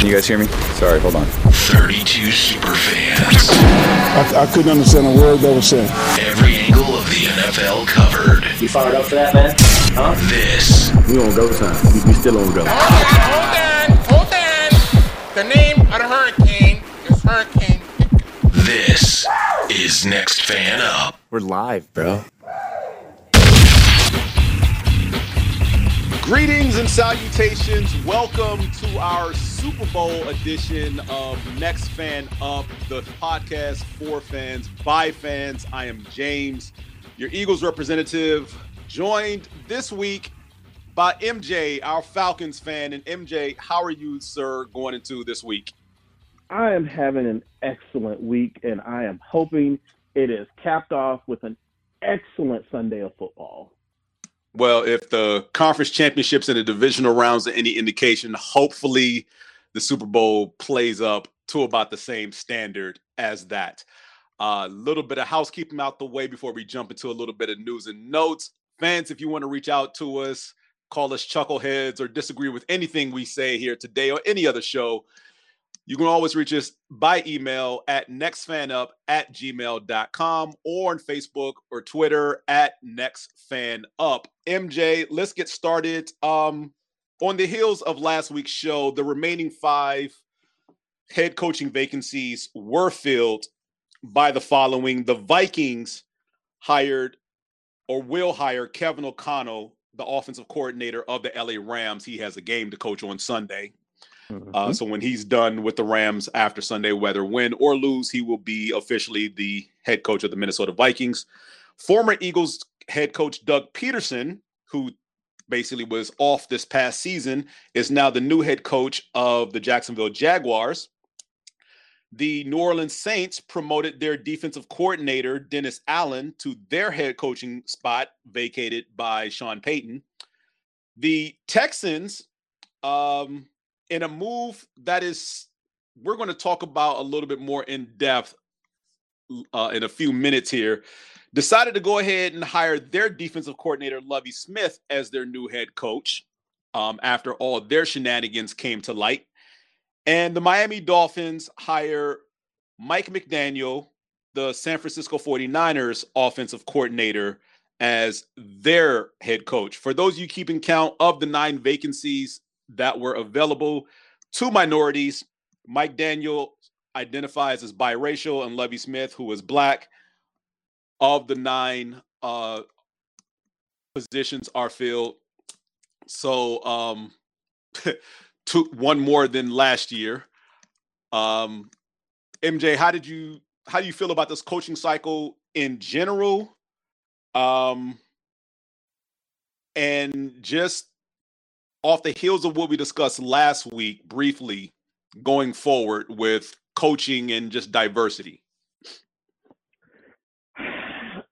Can you guys hear me? Sorry, hold on. 32 super fans. I, I couldn't understand a word they were saying. Every angle of the NFL covered. You fired up for that, man? Huh? This We on go time. We, we still on go. Hold on, hold on, hold on. The name of the hurricane is Hurricane. this is Next Fan Up. We're live, bro. Greetings and salutations. Welcome to our Super Bowl edition of Next Fan Up, the podcast for fans, by fans. I am James, your Eagles representative, joined this week by MJ, our Falcons fan. And MJ, how are you, sir, going into this week? I am having an excellent week, and I am hoping it is capped off with an excellent Sunday of football. Well, if the conference championships and the divisional rounds are any indication, hopefully the Super Bowl plays up to about the same standard as that. A little bit of housekeeping out the way before we jump into a little bit of news and notes. Fans, if you want to reach out to us, call us chuckleheads or disagree with anything we say here today or any other show, you can always reach us by email at nextfanup at gmail.com or on Facebook or Twitter at nextfanup. MJ, let's get started. Um, on the heels of last week's show, the remaining five head coaching vacancies were filled by the following. The Vikings hired or will hire Kevin O'Connell, the offensive coordinator of the LA Rams. He has a game to coach on Sunday. Uh, so when he's done with the Rams after Sunday, whether win or lose, he will be officially the head coach of the Minnesota Vikings. Former Eagles head coach Doug Peterson, who basically was off this past season, is now the new head coach of the Jacksonville Jaguars. The New Orleans Saints promoted their defensive coordinator, Dennis Allen, to their head coaching spot vacated by Sean Payton. The Texans, um, in a move that is we're going to talk about a little bit more in depth uh, in a few minutes here decided to go ahead and hire their defensive coordinator lovie smith as their new head coach um, after all their shenanigans came to light and the miami dolphins hire mike mcdaniel the san francisco 49ers offensive coordinator as their head coach for those you keeping count of the nine vacancies that were available. Two minorities. Mike Daniel identifies as biracial, and Lovie Smith, who is black. Of the nine uh, positions are filled. So um, two, one more than last year. Um, MJ, how did you how do you feel about this coaching cycle in general? Um, and just off the heels of what we discussed last week briefly going forward with coaching and just diversity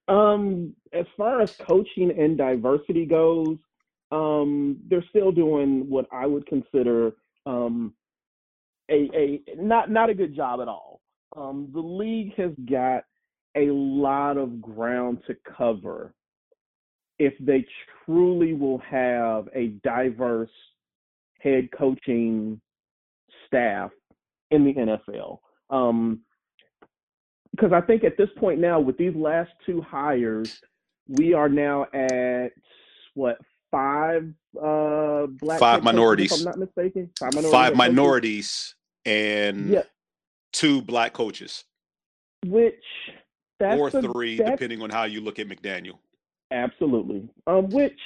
Um, as far as coaching and diversity goes, um, they're still doing what I would consider um, a, a not not a good job at all. Um, the league has got a lot of ground to cover if they truly will have a diverse head coaching staff in the NFL. Um, because I think at this point now, with these last two hires, we are now at what five uh black Five coaches, minorities. if I'm not mistaken. Five minorities. five minorities and Yeah, two black coaches which that's or a- three that's- depending on how you look at mcdaniel Absolutely. Um, which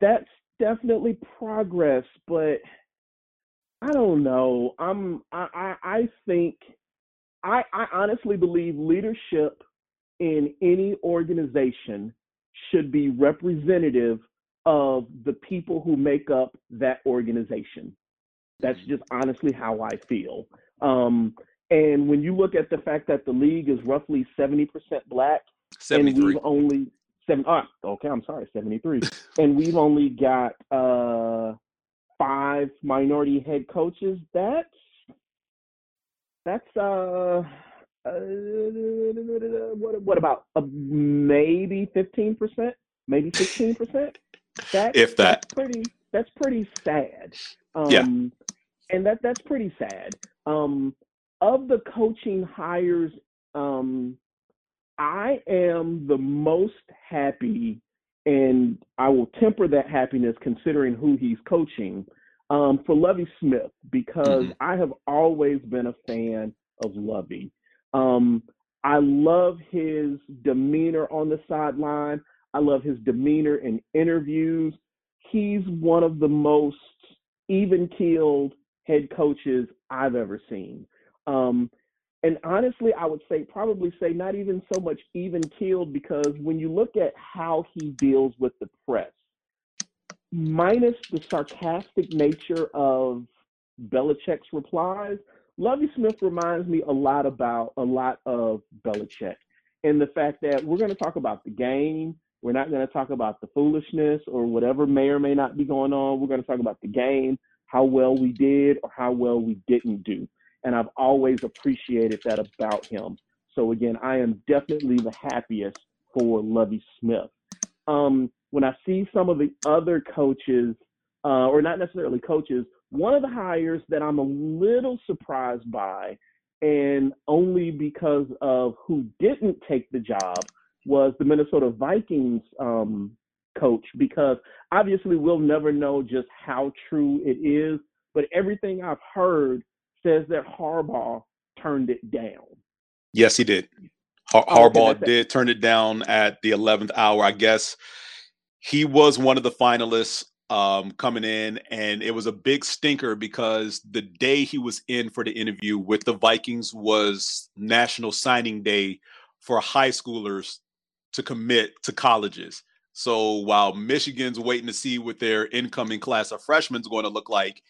that's definitely progress, but I don't know. I'm I I, I think I I honestly believe leadership in any organization should be representative of the people who make up that organization. That's just honestly how I feel. Um, and when you look at the fact that the league is roughly 70% black, and 73 we've only seven. Ah, okay, I'm sorry, seventy three, and we've only got uh five minority head coaches. That's that's uh, uh what what about uh, maybe fifteen percent, maybe sixteen percent. That If that. that's pretty that's pretty sad. Um, Yeah. and that that's pretty sad. Um, of the coaching hires, um, I am the most happy, and I will temper that happiness considering who he's coaching um, for Lovie Smith because Mhm. I have always been a fan of Lovie. Um, I love his demeanor on the sideline. I love his demeanor in interviews. He's one of the most even keeled head coaches I've ever seen. Um, and honestly, I would say probably say not even so much even keeled because when you look at how he deals with the press, minus the sarcastic nature of Belichick's replies, Lovie Smith reminds me a lot about a lot of Belichick and the fact that we're going to talk about the game. We're not going to talk about the foolishness or whatever may or may not be going on. We're going to talk about the game, how well we did or how well we didn't do. And I've always appreciated that about him. So again, I am definitely the happiest for Lovie Smith. Um, when I see some of the other coaches, uh, or not necessarily coaches, one of the hires that I'm a little surprised by, and only because of who didn't take the job, was the Minnesota Vikings um, coach. Because obviously, we'll never know just how true it is, but everything I've heard says that Harbaugh turned it down. Yes, he did. Har- Oh, okay, Harbaugh that's did turn it down at the 11th hour. I guess he was one of the finalists um, coming in, and it was a big stinker because the day he was in for the interview with the Vikings was National Signing Day for high schoolers to commit to colleges. So while Michigan's waiting to see what their incoming class of freshmen is going to look like,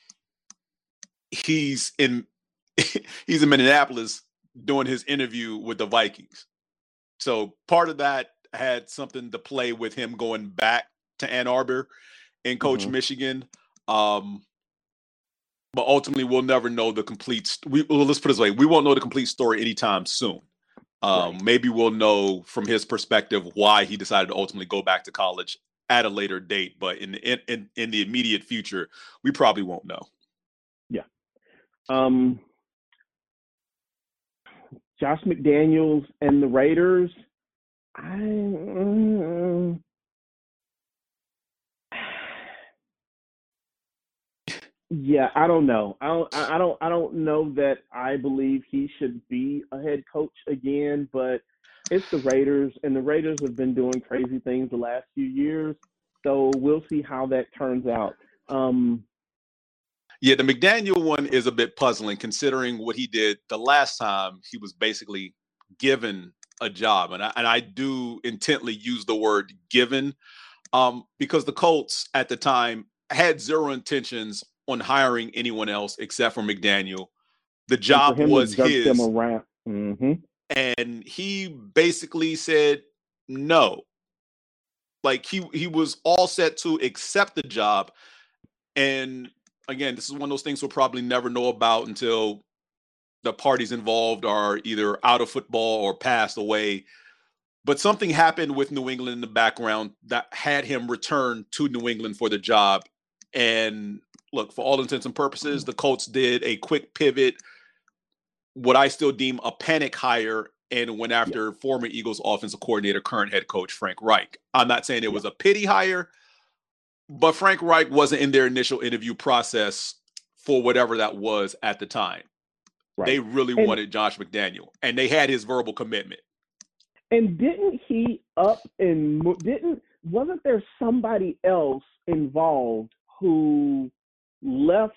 he's in he's in Minneapolis doing his interview with the Vikings. So part of that had something to play with him going back to Ann Arbor and coach Mhm. Michigan. Um, but ultimately, we'll never know the complete. St- we well, let's put it this way: we won't know the complete story anytime soon. Um, Right. Maybe we'll know from his perspective why he decided to ultimately go back to college at a later date. But in the, in, in in the immediate future, we probably won't know. Yeah. Um, Josh McDaniels and the Raiders. I mm, yeah, I don't know. I don't. I don't. I don't know that I believe he should be a head coach again. But it's the Raiders, and the Raiders have been doing crazy things the last few years. So we'll see how that turns out. Um, Yeah, the McDaniel one is a bit puzzling considering what he did the last time he was basically given a job. And I, and I do intently use the word given um, because the Colts at the time had zero intentions on hiring anyone else except for McDaniel. The job was his. them around. hmm and he basically said no like he he was all set to accept the job and again this is one of those things we'll probably never know about until the parties involved are either out of football or passed away but something happened with new england in the background that had him return to new england for the job and look for all intents and purposes the colts did a quick pivot what I still deem a panic hire and went after former Eagles offensive coordinator, current head coach Frank Reich. I'm not saying it was a pity hire, but Frank Reich wasn't in their initial interview process for whatever that was at the time. Right. They really And- wanted Josh McDaniel, and they had his verbal commitment. And didn't he up and didn't wasn't there somebody else involved who left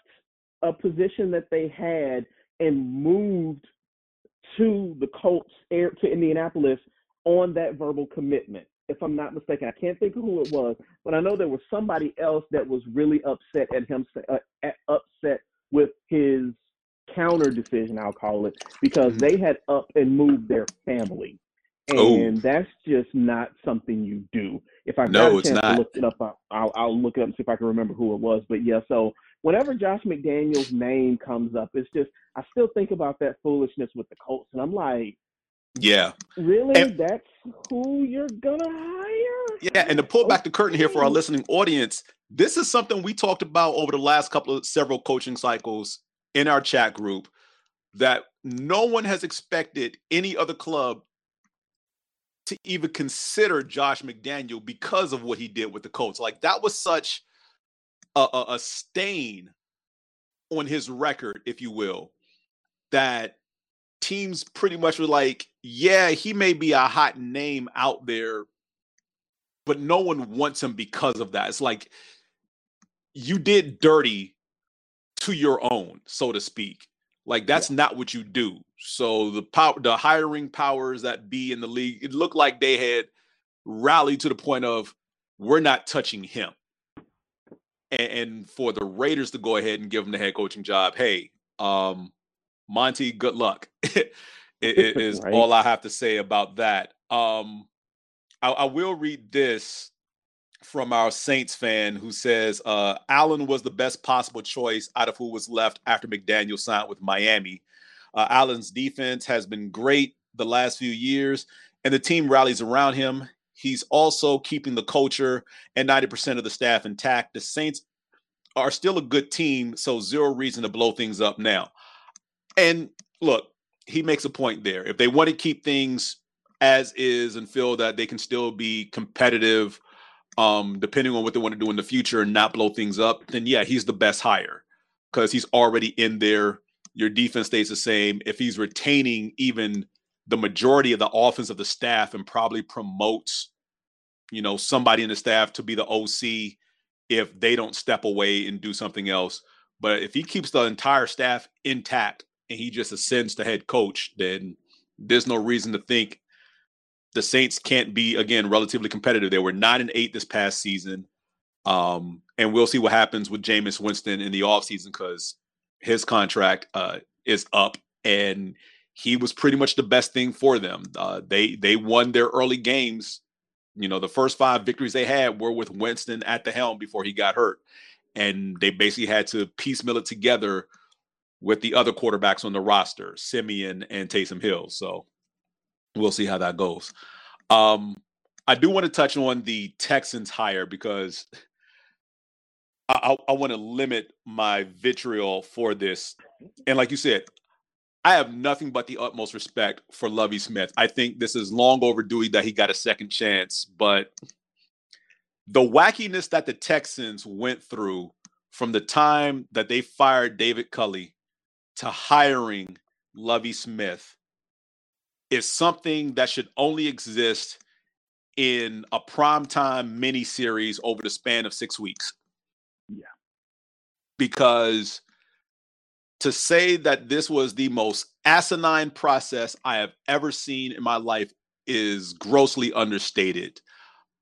a position that they had and moved to the Colts air to Indianapolis on that verbal commitment? If I'm not mistaken, I can't think of who it was, but I know there was somebody else that was really upset at him, uh, at, upset with his counter decision. I'll call it because Mhm. they had up and moved their family Oh. and that's just not something you do. If I No, got a it's chance not. to look it up, I'll, I'll look it up and see if I can remember who it was. But yeah, so whenever Josh McDaniel's name comes up, it's just I still think about that foolishness with the Colts, and I'm like, Yeah. really, And- that's who you're gonna hire? Yeah, and to pull back the curtain here for our listening audience, this is something we talked about over the last couple of several coaching cycles in our chat group that no one has expected any other club to even consider Josh McDaniel because of what he did with the Colts. Like that was such a, a, a stain on his record, if you will, that teams pretty much were like, yeah, he may be a hot name out there, but no one wants him because of that. It's like you did dirty to your own, so to speak. Like that's yeah. not what you do. So the power, the hiring powers that be in the league, it looked like they had rallied to the point of we're not touching him. And, and for the Raiders to go ahead and give him the head coaching job, hey, um, Monty, good luck. it, it is right. all I have to say about that. Um, I, I, will read this from our Saints fan who says uh, Allen was the best possible choice out of who was left after McDaniel signed with Miami. Uh, Allen's defense has been great the last few years, and the team rallies around him. He's also keeping the culture and 90% of the staff intact. The Saints are still a good team, so zero reason to blow things up now. And look, he makes a point there. If they want to keep things as is and feel that they can still be competitive, um, depending on what they want to do in the future and not blow things up, then yeah, he's the best hire because he's already in there. Your defense stays the same. If he's retaining even the majority of the offense of the staff and probably promotes, you know, somebody in the staff to be the OC if they don't step away and do something else. But if he keeps the entire staff intact and he just ascends to head coach, then there's no reason to think the Saints can't be again relatively competitive. They were nine and eight this past season. Um, and we'll see what happens with Jameis Winston in the offseason because his contract uh, is up and he was pretty much the best thing for them. Uh, they they won their early games. You know, the first five victories they had were with Winston at the helm before he got hurt. And they basically had to piecemeal it together with the other quarterbacks on the roster, Siemian and Taysom Hill. So we'll see how that goes. Um, I do want to touch on the Texans hire because I, I, I want to limit my vitriol for this. And like you said, I have nothing but the utmost respect for Lovie Smith. I think this is long overdue that he got a second chance, but the wackiness that the Texans went through from the time that they fired David Culley to hiring Lovie Smith is something that should only exist in a primetime mini series over the span of six weeks. Yeah. Because to say that this was the most asinine process I have ever seen in my life is grossly understated.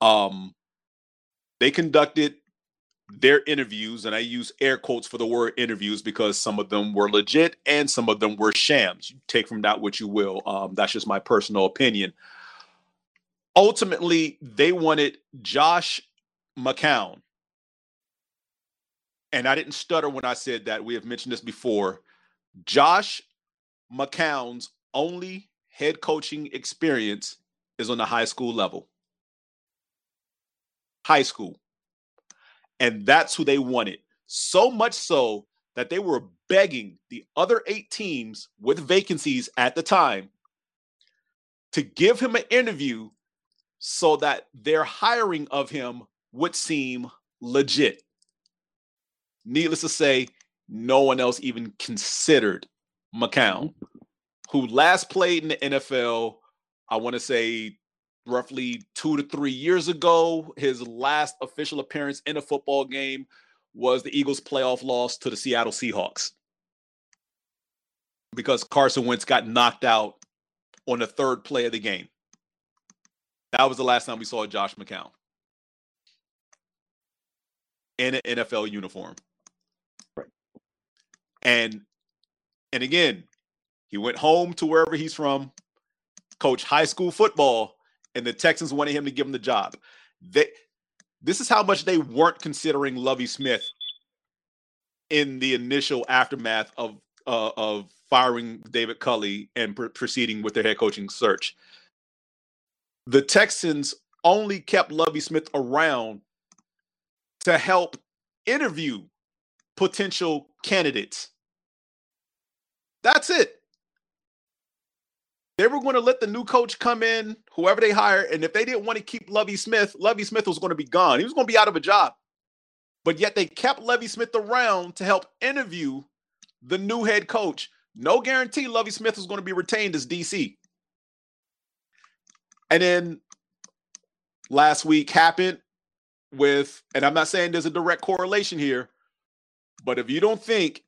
Um, they conducted their interviews, and I use air quotes for the word interviews because some of them were legit and some of them were shams. You take from that what you will. Um, that's just my personal opinion. Ultimately, they wanted Josh McCown. And I didn't stutter when I said that. We have mentioned this before. Josh McCown's only head coaching experience is on the high school level. High school. And that's who they wanted. So much so that they were begging the other eight teams with vacancies at the time to give him an interview so that their hiring of him would seem legit. Needless to say, no one else even considered McCown, who last played in the NFL, I want to say roughly two to three years ago. His last official appearance in a football game was the Eagles' playoff loss to the Seattle Seahawks because Carson Wentz got knocked out on the third play of the game. That was the last time we saw Josh McCown in an NFL uniform. Right. And and again, he went home to wherever he's from, coach high school football and the Texans wanted him to give him the job. They, this is how much they weren't considering Lovie Smith in the initial aftermath of uh, of firing David Culley and pr- proceeding with their head coaching search. The Texans only kept Lovie Smith around to help interview potential candidates That's it. They were going to let the new coach come in, whoever they hire, and if they didn't want to keep Lovie Smith, Lovie Smith was going to be gone. He was going to be out of a job. But yet they kept Lovie Smith around to help interview the new head coach. No guarantee Lovie Smith was going to be retained as DC. And then last week happened with, and I'm not saying there's a direct correlation here, but if you don't think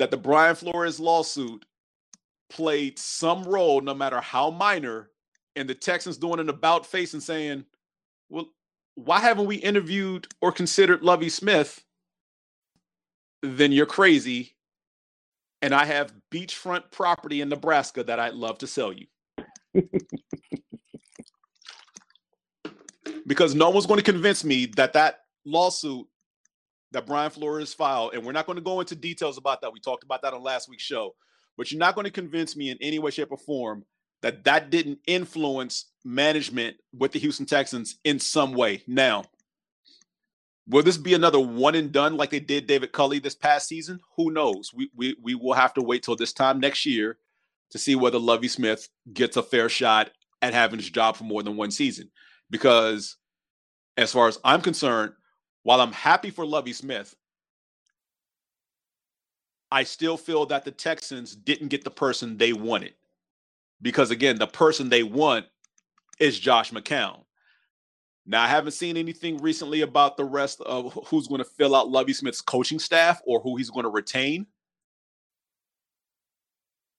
that the Brian Flores lawsuit played some role, no matter how minor, in the Texans doing an about face and saying, well, why haven't we interviewed or considered Lovie Smith? Then you're crazy. And I have beachfront property in Nebraska that I'd love to sell you. because no one's going to convince me that that lawsuit that Brian Flores filed, and we're not going to go into details about that. We talked about that on last week's show, but you're not going to convince me in any way, shape, or form that that didn't influence management with the Houston Texans in some way. Now, will this be another one and done like they did David Culley this past season? Who knows? We we we will have to wait till this time next year to see whether Lovie Smith gets a fair shot at having his job for more than one season. Because as far as I'm concerned, while I'm happy for Lovie Smith, I still feel that the Texans didn't get the person they wanted. Because again, the person they want is Josh McCown. Now, I haven't seen anything recently about the rest of who's going to fill out Lovie Smith's coaching staff or who he's going to retain.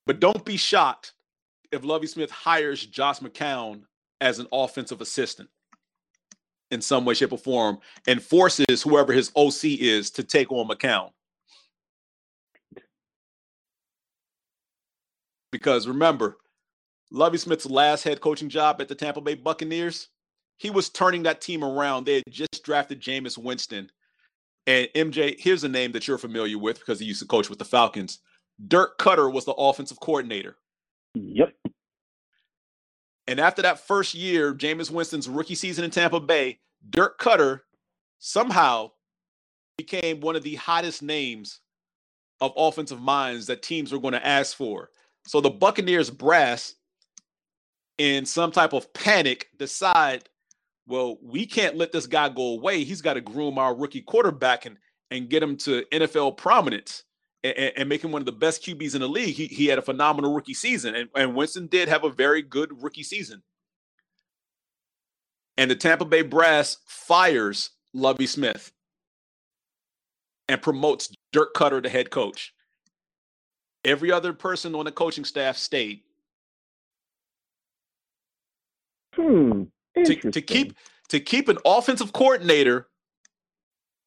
But don't be shocked if Lovie Smith hires Josh McCown as an offensive assistant in some way, shape, or form and forces whoever his OC is to take on McCown. Because remember, Lovie Smith's last head coaching job at the Tampa Bay Buccaneers, he was turning that team around. They had just drafted Jameis Winston. And MJ, here's a name that you're familiar with because he used to coach with the Falcons. Dirk Koetter was the offensive coordinator. Yep. And after that first year, Jameis Winston's rookie season in Tampa Bay, Dirk Koetter somehow became one of the hottest names of offensive minds that teams were going to ask for. So the Buccaneers brass, in some type of panic, decide, well, we can't let this guy go away. He's got to groom our rookie quarterback and and get him to NFL prominence and, and, make him one of the best QBs in the league. He, he had a phenomenal rookie season, and, and Winston did have a very good rookie season. And the Tampa Bay Brass fires Lovie Smith and promotes Dirk Koetter to head coach. Every other person on the coaching staff stayed. Hmm. To, to keep to keep an offensive coordinator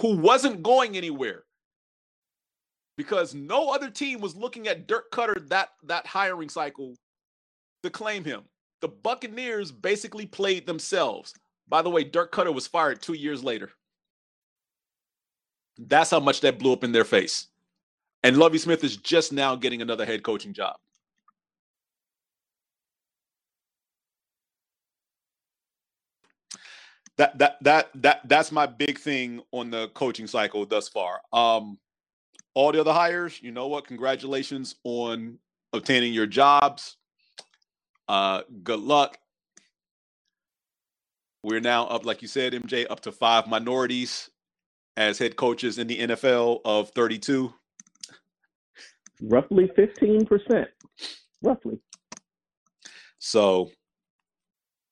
who wasn't going anywhere because no other team was looking at Dirk Koetter that that hiring cycle to claim him. The Buccaneers basically played themselves. By the way, Dirk Koetter was fired two years later. That's how much that blew up in their face. And Lovie Smith is just now getting another head coaching job. That that that that that's my big thing on the coaching cycle thus far. Um, all the other hires, you know what? Congratulations on obtaining your jobs. Uh, good luck. We're now up, like you said, MJ, up to five minorities as head coaches in the NFL of 32. Roughly 15%. Roughly. So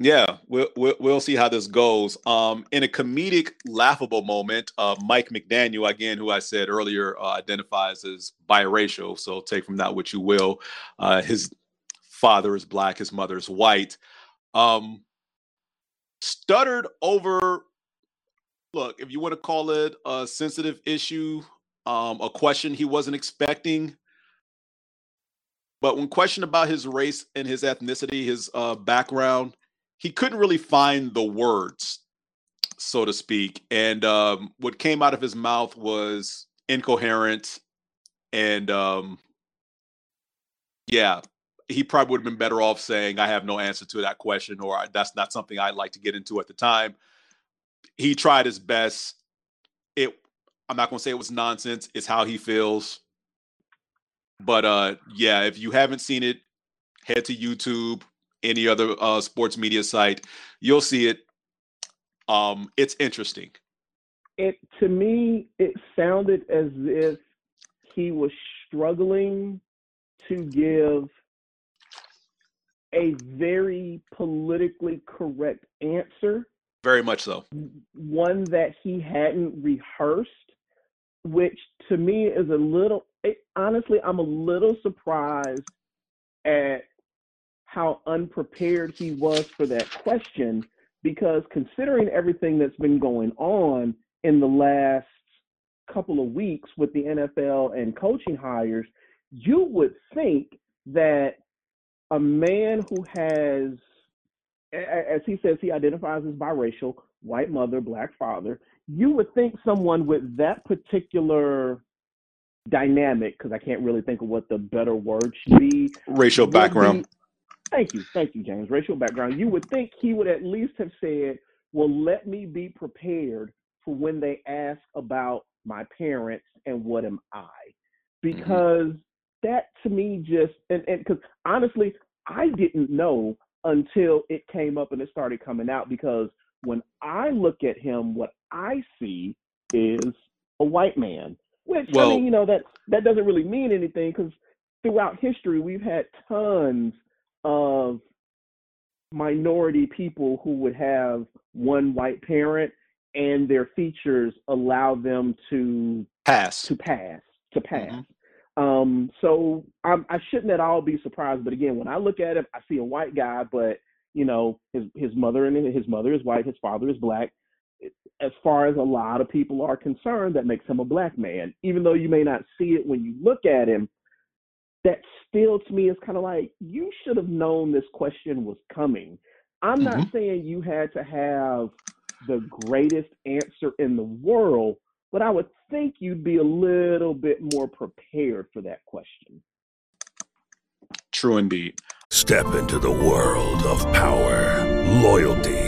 yeah, we'll, we'll, see how this goes. Um, in a comedic, laughable moment, uh, Mike McDaniel, again, who I said earlier, uh, identifies as biracial. So take from that what you will. Uh, his father is black, his mother is white. Um, stuttered over. Look, if you want to call it a sensitive issue, um, a question he wasn't expecting. But when questioned about his race and his ethnicity, his uh, background, he couldn't really find the words, so to speak. And um, what came out of his mouth was incoherent. And um, yeah, he probably would have been better off saying, I have no answer to that question, or that's not something I'd like to get into at the time. He tried his best. It, I'm not going to say it was nonsense. It's how he feels. But uh, yeah, if you haven't seen it, head to YouTube, any other uh, sports media site, you'll see it. Um, it's interesting. It to me, it sounded as if he was struggling to give a very politically correct answer, Very much so. one that he hadn't rehearsed, which to me is a little, it, honestly, I'm a little surprised at how unprepared he was for that question because considering everything that's been going on in the last couple of weeks with the NFL and coaching hires, you would think that a man who has, as he says, he identifies as biracial, white mother, black father, you would think someone with that particular dynamic, because I can't really think of what the better word should be, Racial background. be- thank you, thank you, James. Racial background. You would think he would at least have said, "Well, let me be prepared for when they ask about my parents and what am I," mm-hmm. because that to me just and and because honestly, I didn't know until it came up and it started coming out because when I look at him, what I see is a white man. Which I mean, you know, that that doesn't really mean anything because throughout history we've had tons of minority people who would have one white parent and their features allow them to Pass. to pass to pass. Um, so I'm, I shouldn't at all be surprised. But again, when I look at him, I see a white guy, but you know his his mother and his mother is white, his father is black. As far as a lot of people are concerned, that makes him a black man. Even though you may not see it when you look at him, that still to me is kind of like you should have known this question was coming. I'm not mm-hmm. saying you had to have the greatest answer in the world, but I would think you'd be a little bit more prepared for that question. True indeed. Step into the world of power, loyalty,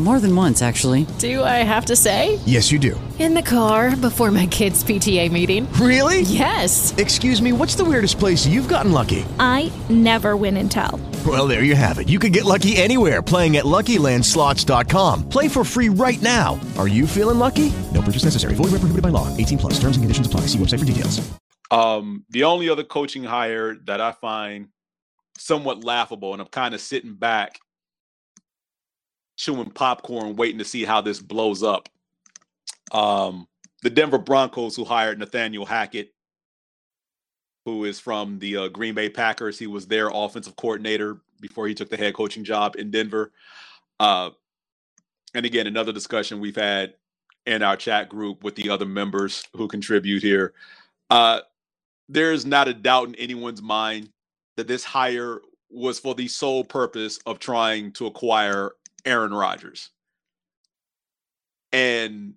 More than once, actually. Do I have to say? Yes, you do. In the car before my kids' PTA meeting. Really? Yes. Excuse me, what's the weirdest place you've gotten lucky? I never win and tell. Well, there you have it. You can get lucky anywhere playing at LuckyLandSlots.com. Play for free right now. Are you feeling lucky? No purchase necessary. Void where prohibited by law. 18 plus. Terms and conditions apply. See website for details. Um, the only other coaching hire that I find somewhat laughable, and I'm kind of sitting back, chewing popcorn, waiting to see how this blows up. Um, the Denver Broncos, who hired Nathaniel Hackett, who is from the uh, Green Bay Packers. He was their offensive coordinator before he took the head coaching job in Denver. Uh, and again, another discussion we've had in our chat group with the other members who contribute here. Uh, there's not a doubt in anyone's mind that this hire was for the sole purpose of trying to acquire Aaron Rodgers. And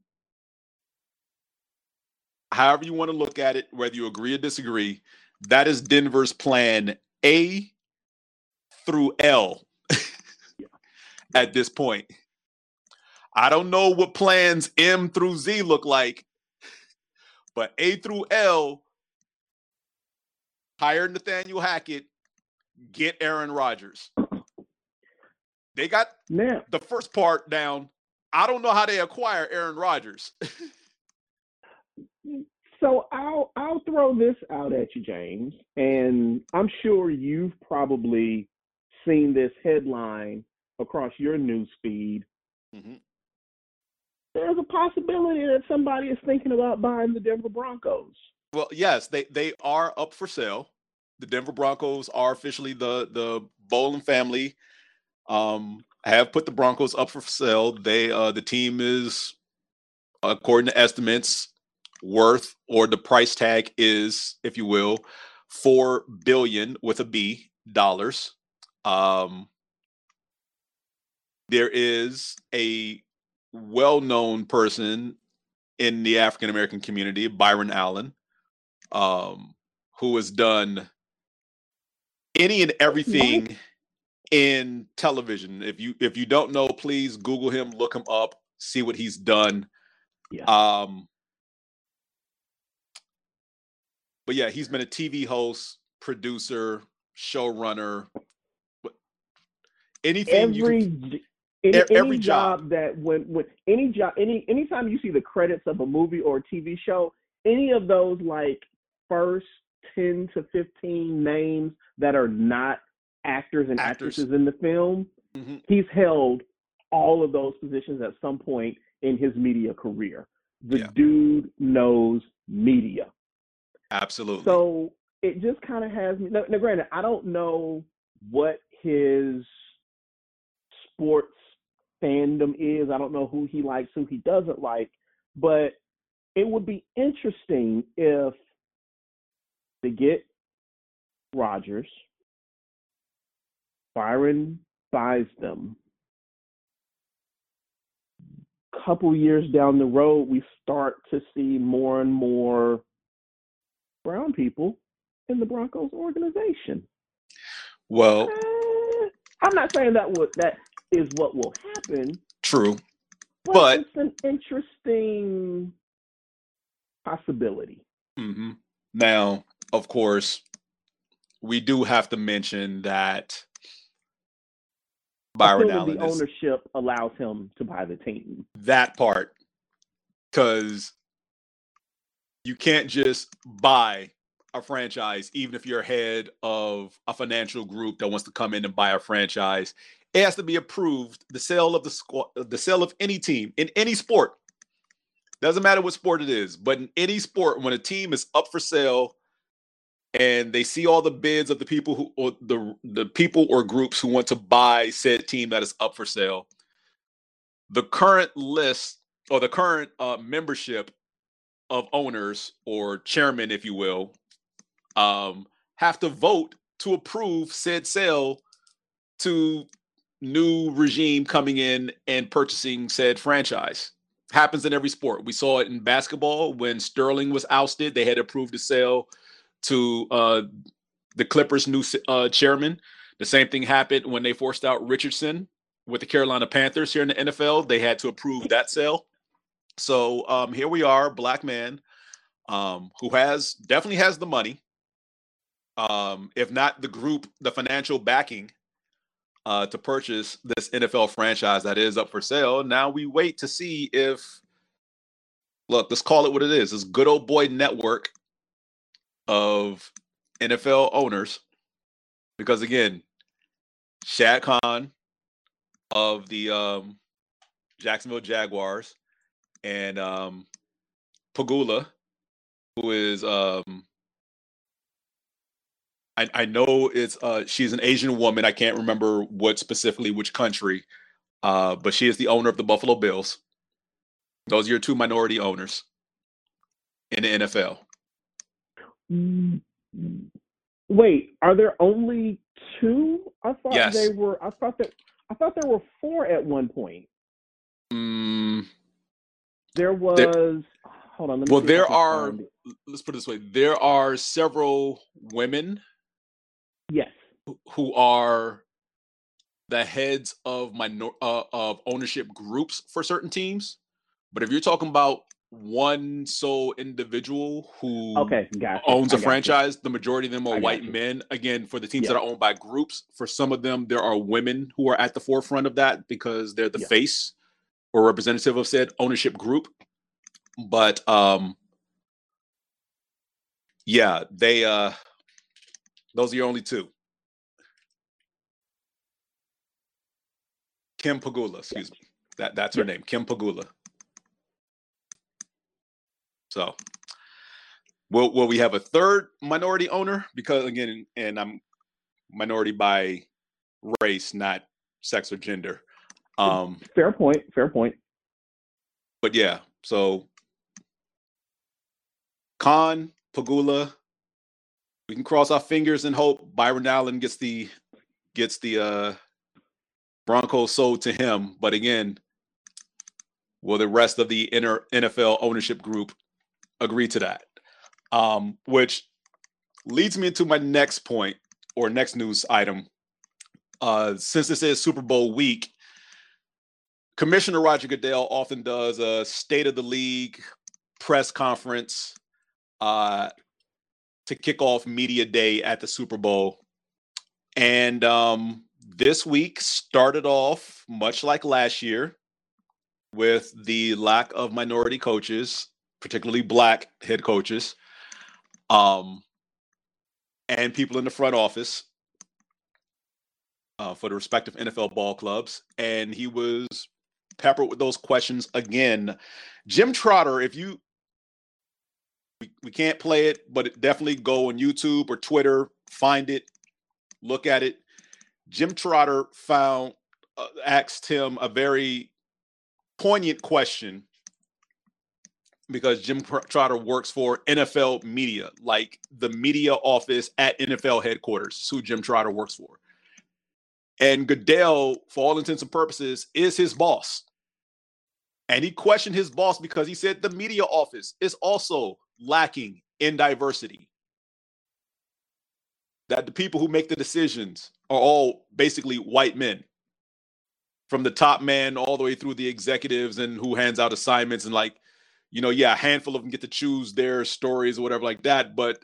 however you want to look at it, whether you agree or disagree, that is Denver's plan A through L at this point. I don't know what plans M through Z look like, but A through L hire Nathaniel Hackett, get Aaron Rodgers. They got Now, the first part down. I don't know how they acquire Aaron Rodgers. so I'll I'll throw this out at you, James, and I'm sure you've probably seen this headline across your news feed. Mm-hmm. There's a possibility that somebody is thinking about buying the Denver Broncos. Well, yes, they they are up for sale. The Denver Broncos are officially the the Bowlen family. Um, have put the Broncos up for sale. They uh the team is according to estimates worth or the price tag is, if you will, four billion with a B dollars. Um there is a well-known person in the African American community, Byron Allen, um, who has done any and everything in television. If you if you don't know, please Google him, look him up, see what he's done. Yeah. Um, but yeah, he's been a TV host, producer, showrunner. Anything every can, any, e- any every job. job that when when any job any anytime you see the credits of a movie or a TV show, any of those like first ten to fifteen names that are not actors and Actors. actresses in the film, Mhm. he's held all of those positions at some point in his media career. The Yeah. dude knows media. absolutely. So it just kind of has me. Now, now, granted, I don't know what his sports fandom is. I don't know who he likes, who he doesn't like, but it would be interesting if they get Rodgers, Byron buys them. A couple years down the road, we start to see more and more brown people in the Broncos organization. well, Eh, I'm not saying that would that is what will happen, true. but, But- it's an interesting possibility. hmm Now, of course, we do have to mention that Byron Allen the is ownership allows him to buy the team. that part because you can't just buy a franchise even if you're head of a financial group that wants to come in and buy a franchise it has to be approved the sale of the squad the sale of any team in any sport doesn't matter what sport it is but in any sport when a team is up for sale and they see all the bids of the people who or the the people or groups who want to buy said team that is up for sale the current list or the current uh, membership of owners or chairman, if you will, um, have to vote to approve said sale to new regime coming in and purchasing said franchise. Happens in every sport. We saw it in basketball when Sterling was ousted; they had approved the sale to uh, the Clippers' new uh, chairman. The same thing happened when they forced out Richardson with the Carolina Panthers here in the NFL. They had to approve that sale. So um, here we are, black man, um, who has definitely has the money, um, if not the group, the financial backing uh, to purchase this NFL franchise that is up for sale. Now we wait to see if, look, let's call it what it is. This good old boy network of NFL owners, because again, Shad Khan of the um, Jacksonville Jaguars and um, Pegula, who is um, I, I know it's uh, she's an Asian woman. I can't remember what specifically which country, uh, but she is the owner of the Buffalo Bills. Those are your two minority owners in the NFL. Wait, are there only two? I thought Yes. they were. I thought that. I thought there were four at one point. Mm, There was. hold on. Let me well, see if I there are. Let's put it this way: there are several women Yes. who- who are the heads of minor uh, of ownership groups for certain teams. But if you're talking about one sole individual who Okay, owns a franchise, the majority of them are white you. men. Again, for the teams Yeah. that are owned by groups, for some of them, there are women who are at the forefront of that because they're the Yeah. face or representative of said ownership group. But um yeah, they uh those are your only two. Kim Pegula, excuse me. That that's her name, Kim Pegula. So will will we have a third minority owner? Because again, and I'm minority by race, not sex or gender. Um, fair point. Fair point. But yeah, so Khan, Pegula, we can cross our fingers and hope Byron Allen gets the gets the uh Broncos sold to him. But again, will the rest of the inner NFL ownership group agree to that? Um, which leads me into my next point or next news item. Uh, since this is Super Bowl week, Commissioner Roger Goodell often does a state of the league press conference uh, to kick off media day at the Super Bowl. And um, this week started off much like last year with the lack of minority coaches, particularly black head coaches, um, and people in the front office uh, for the respective NFL ball clubs. And he was peppered with those questions again. Jim Trotter, if you we, we can't play it, but definitely go on YouTube or Twitter, find it, look at it. Jim Trotter found uh, asked him a very poignant question because Jim Trotter works for NFL media, like the media office at NFL headquarters, who Jim Trotter works for. And Goodell, for all intents and purposes, is his boss. And he questioned his boss because he said the media office is also lacking in diversity. That the people who make the decisions are all basically white men, from the top man all the way through the executives and who hands out assignments. And, like, you know, yeah, a handful of them get to choose their stories or whatever like that. But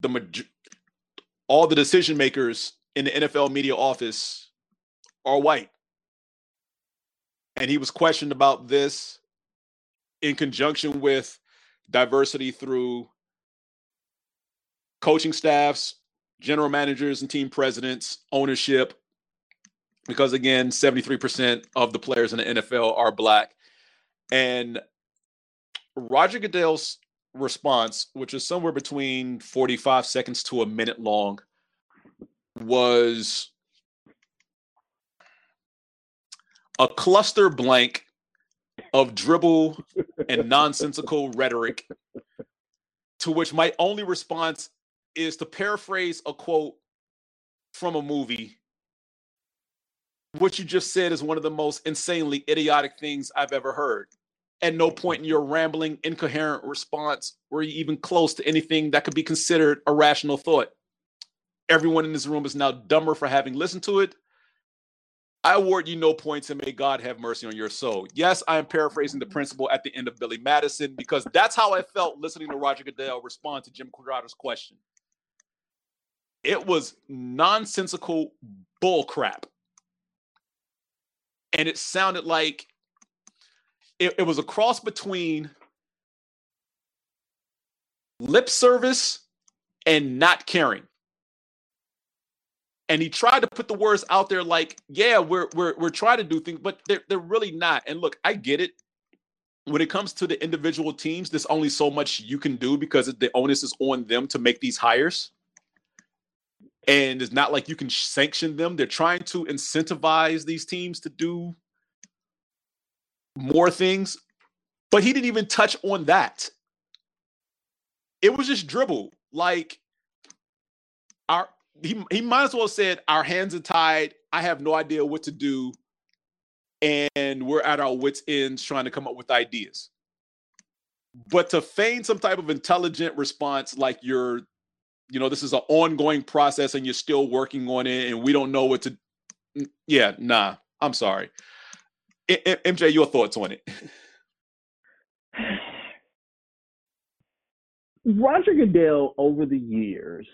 the all the decision makers in the NFL media office are white. And he was questioned about this in conjunction with diversity through coaching staffs, general managers and team presidents, ownership, because again, 73% of the players in the NFL are black. And Roger Goodell's response, which is somewhere between 45 seconds to a minute long, was a cluster blank of dribble and nonsensical rhetoric to which my only response is to paraphrase a quote from a movie what you just said is one of the most insanely idiotic things I've ever heard. At no point in your rambling, incoherent response were you even close to anything that could be considered a rational thought. Everyone in this room is now dumber for having listened to it. I award you no points and may God have mercy on your soul. Yes, I am paraphrasing the principle at the end of Billy Madison because that's how I felt listening to Roger Goodell respond to Jim Trotter's question. It was nonsensical bullcrap. And it sounded like it, it was a cross between lip service and not caring and he tried to put the words out there like, yeah, we're we're we're trying to do things, but they're they're really not. And look, I get it. When it comes to the individual teams, there's only so much you can do because the onus is on them to make these hires. And it's not like you can sanction them. They're trying to incentivize these teams to do more things, but he didn't even touch on that. It was just dribble. Like our he he might as well said our hands are tied. I have no idea what to do, and we're at our wits' ends trying to come up with ideas. But to feign some type of intelligent response, like you're, you know, this is an ongoing process and you're still working on it, and we don't know what to. Yeah, nah. I'm sorry. I, MJ, your thoughts on it? Roger Goodell, over the years,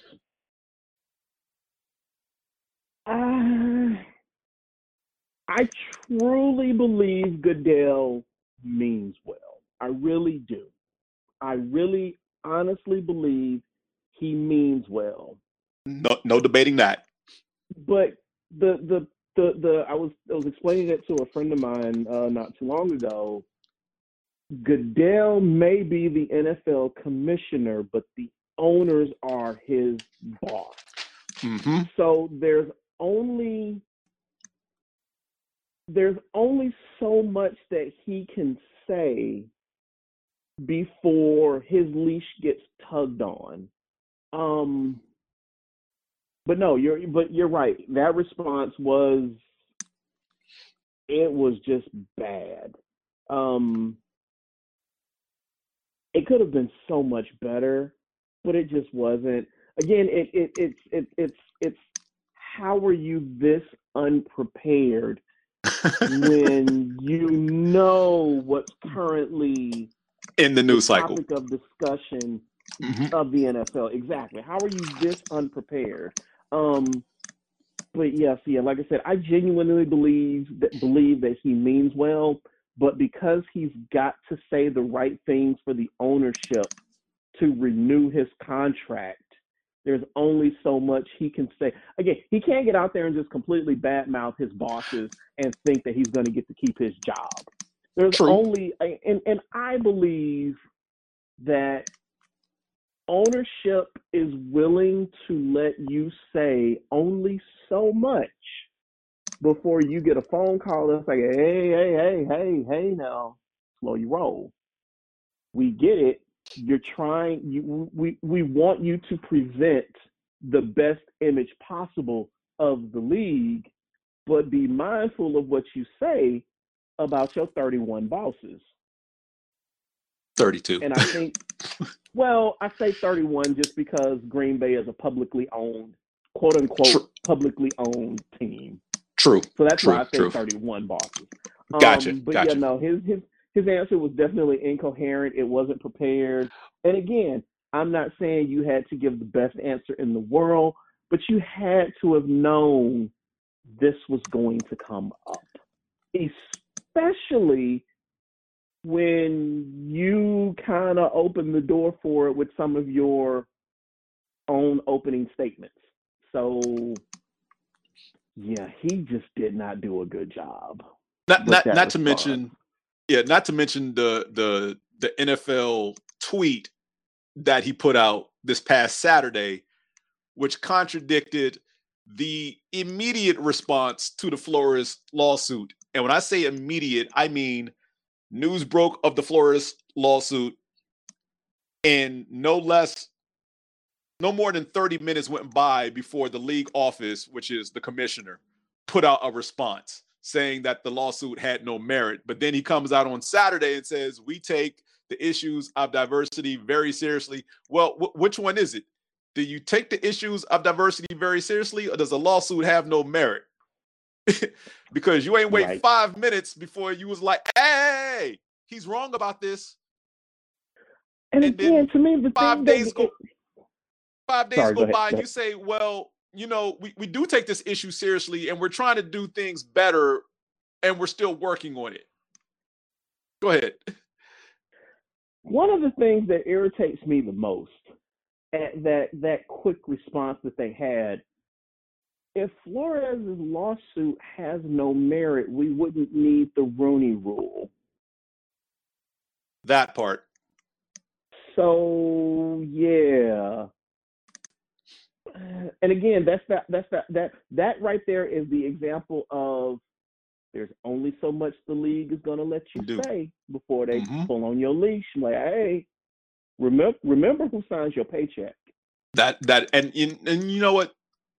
uh, I truly believe Goodell means well. I really do. I really honestly believe he means well. No, no debating that. But the the the the I was I was explaining it to a friend of mine uh, not too long ago. Goodell may be the NFL commissioner, but the owners are his boss. Mm-hmm. So there's only there's only so much that he can say before his leash gets tugged on. Um, but no, you're but you're right. That response was it was just bad. Um, it could have been so much better, but it just wasn't. Again, it it it's it, it's it's how are you this unprepared when you know what's currently in the news cycle of discussion of the NFL? Exactly. How are you this unprepared? Um, but yes, yeah, like I said, I genuinely believe that believe that he means well, but because he's got to say the right things for the ownership to renew his contract, there's only so much he can say. Again, he can't get out there and just completely badmouth his bosses and think that he's going to get to keep his job. There's True. only, and and I believe that ownership is willing to let you say only so much before you get a phone call that's like, hey, hey, hey, hey, hey, now slow your roll. We get it. You're trying. You we we want you to present the best image possible of the league, but be mindful of what you say about your 31 bosses. 32. And I think, well, I say 31 just because Green Bay is a publicly owned, quote unquote, publicly owned team. True. So that's true, why I say true. 31 bosses. Gotcha, Um, but gotcha. yeah, no, his his his answer was definitely incoherent. It wasn't prepared. And again, I'm not saying you had to give the best answer in the world, but you had to have known this was going to come up, especially when you kind of open the door for it with some of your own opening statements. So, yeah, he just did not do a good job. not not not to mention yeah not to mention the the the nfl tweet that he put out this past saturday which contradicted the immediate response to the flores lawsuit and when i say immediate i mean news broke of the flores lawsuit and no less no more than 30 minutes went by before the league office which is the commissioner put out a response saying that the lawsuit had no merit. But then he comes out on Saturday and says, We take the issues of diversity very seriously. Well, wh- which one is it? Do you take the issues of diversity very seriously, or does a lawsuit have no merit? because you ain't wait Right. five minutes before you was like, Hey, he's wrong about this. And, And again, to me, the five days go five days Sorry, go go by and you say well you know we, we do take this issue seriously and we're trying to do things better and we're still working on it go ahead one of the things that irritates me the most at that that quick response that they had if Flores' lawsuit has no merit, we wouldn't need the Rooney rule. that part So yeah. And again, that's that that's that that that right there is the example of there's only so much the league is gonna let you Do. say before they Mhm. pull on your leash. Like, hey, remember remember who signs your paycheck. that that and and, and you know what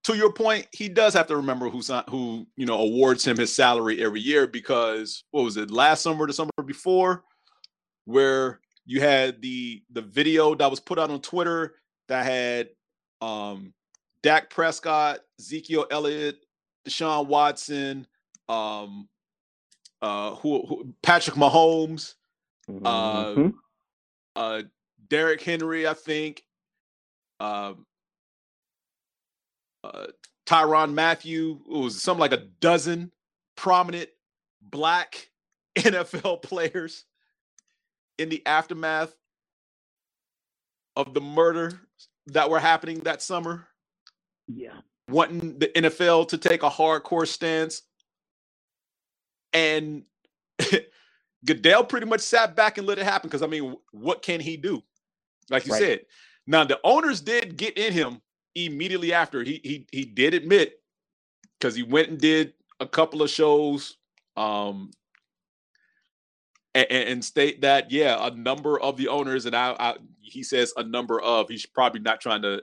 to your point he does have to remember who's not who you know awards him his salary every year because what was it last summer the summer before where you had the the video that was put out on twitter that had um Dak Prescott, Ezekiel Elliott, Deshaun Watson, um uh who, who Patrick Mahomes, uh Mhm. uh Derrick Henry, I think, um, uh, Tyrann Mathieu. It was something like a dozen prominent black NFL players in the aftermath of the murder that were happening that summer, Yeah. wanting the NFL to take a hardcore stance. And Goodell pretty much sat back and let it happen because I mean, what can he do? Like you Right. said. Now the owners did get in him immediately after. He he he did admit because he went and did a couple of shows um, and, and state that yeah, a number of the owners, and I, I, he says a number of. He's probably not trying to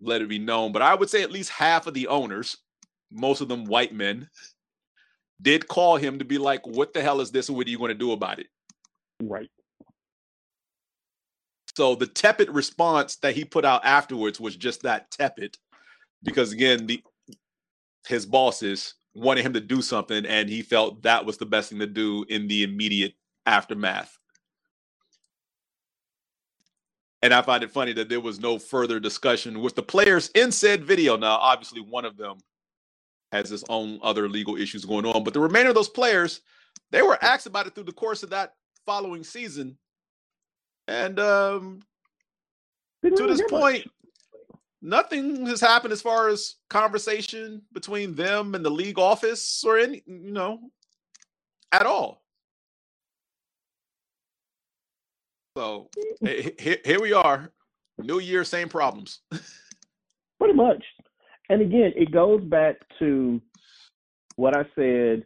let it be known, but I would say at least half of the owners, most of them white men, did call him to be like, "What the hell is this, and what are you going to do about it?" Right. So the tepid response that he put out afterwards was just that tepid, because again, the his bosses wanted him to do something, and he felt that was the best thing to do in the immediate aftermath. And I find it funny that there was no further discussion with the players in said video. Now, obviously, one of them has his own other legal issues going on, but the remainder of those players, they were asked about it through the course of that following season. And um, to this point, nothing has happened as far as conversation between them and the league office or any, you know, at all. So here we are, new year, same problems. Pretty much. And again, it goes back to what I said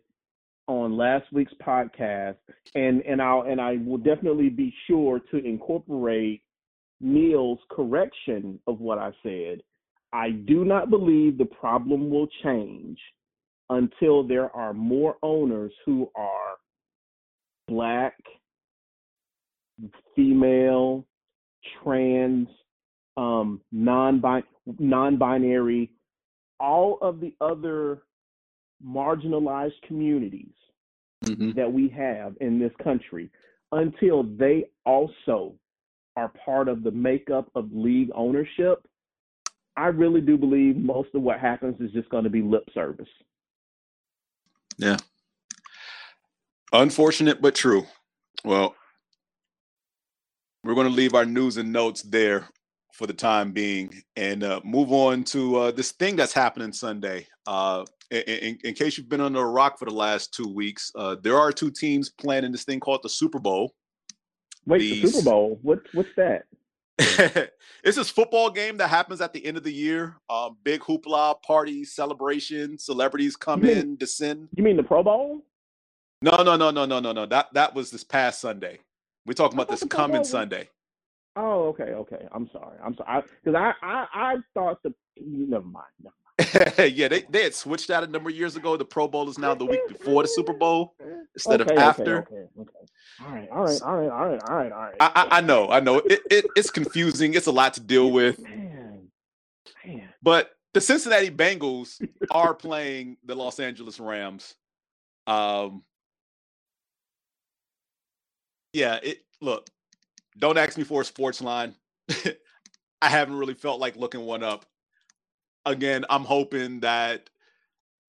on last week's podcast, and and I'll and I will definitely be sure to incorporate Neil's correction of what I said. I do not believe the problem will change until there are more owners who are black, female, trans, um, non non-binary, all of the other marginalized communities mm-hmm. that we have in this country until they also are part of the makeup of league ownership, I really do believe most of what happens is just going to be lip service. Yeah. Unfortunate but true. Well, we're going to leave our news and notes there for the time being and uh, move on to uh, this thing that's happening Sunday. Uh, in, in, case you've been under a rock for the last two weeks, uh, there are two teams playing in this thing called the Super Bowl. Wait, the Super Bowl? What? What's that? it's this football game that happens at the end of the year. Um, big hoopla, party, celebration, celebrities come mean, in, descend. You mean the Pro Bowl? No, no, no, no, no, no, no. That that was this past Sunday. We're talking about this coming Sunday. Oh, okay, okay. I'm sorry. I'm sorry because I, I, I thought the never mind. Never mind. yeah, they, they had switched out a number of years ago. The Pro Bowl is now the week before the Super Bowl instead okay, of after. Okay, okay, okay. All right, all right, all right, all right, all right, all right. I, I, I know, I know. It, it, it's confusing. It's a lot to deal with. Man, man. But the Cincinnati Bengals are playing the Los Angeles Rams. Um, yeah, it look, don't ask me for a sports line. I haven't really felt like looking one up. Again, I'm hoping that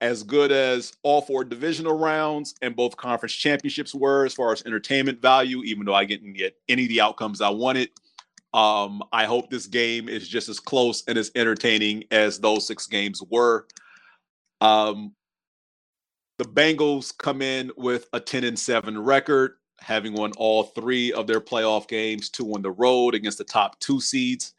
as good as all four divisional rounds and both conference championships were as far as entertainment value, even though I didn't get any of the outcomes I wanted. Um, I hope this game is just as close and as entertaining as those six games were. Um, the Bengals come in with a 10 and 7 record having won all three of their playoff games, two on the road against the top two seeds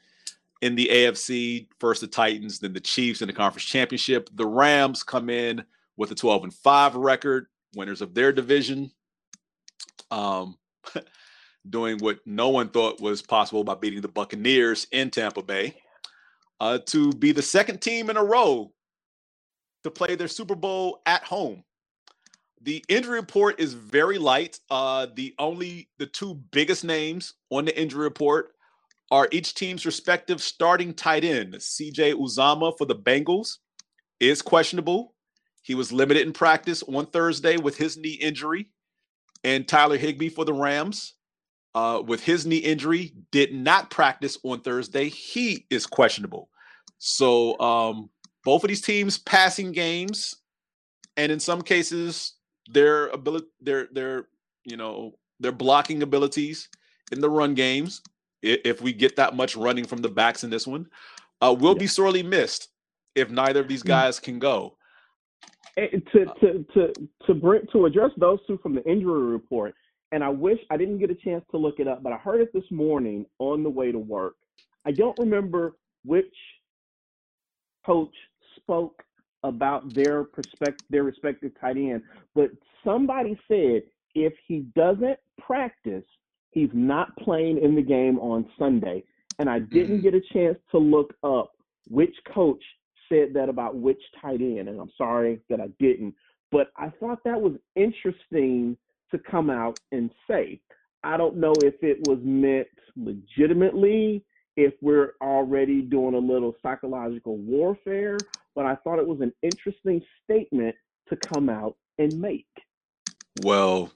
in the AFC. First the Titans, then the Chiefs in the conference championship. The Rams come in with a 12 and 5 record, winners of their division. Um, doing what no one thought was possible by beating the Buccaneers in Tampa Bay. Uh, to be the second team in a row to play their Super Bowl at home the injury report is very light. Uh, the only the two biggest names on the injury report are each team's respective starting tight end. CJ Uzomah for the Bengals is questionable. He was limited in practice on Thursday with his knee injury. And Tyler Higbee for the Rams, uh, with his knee injury, did not practice on Thursday. He is questionable. So um, both of these teams passing games, and in some cases, their ability, their their you know their blocking abilities in the run games. If we get that much running from the backs in this one, uh, will be sorely missed if neither of these mm. guys can go. And to to to to bring to address those two from the injury report, and I wish I didn't get a chance to look it up, but I heard it this morning on the way to work. I don't remember which coach spoke about their perspective, their respective tight end. But somebody said if he doesn't practice, he's not playing in the game on Sunday. And I didn't mm. get a chance to look up which coach said that about which tight end, and I'm sorry that I didn't. But I thought that was interesting to come out and say. I don't know if it was meant legitimately, if we're already doing a little psychological warfare, but I thought it was an interesting statement to come out and make. Well,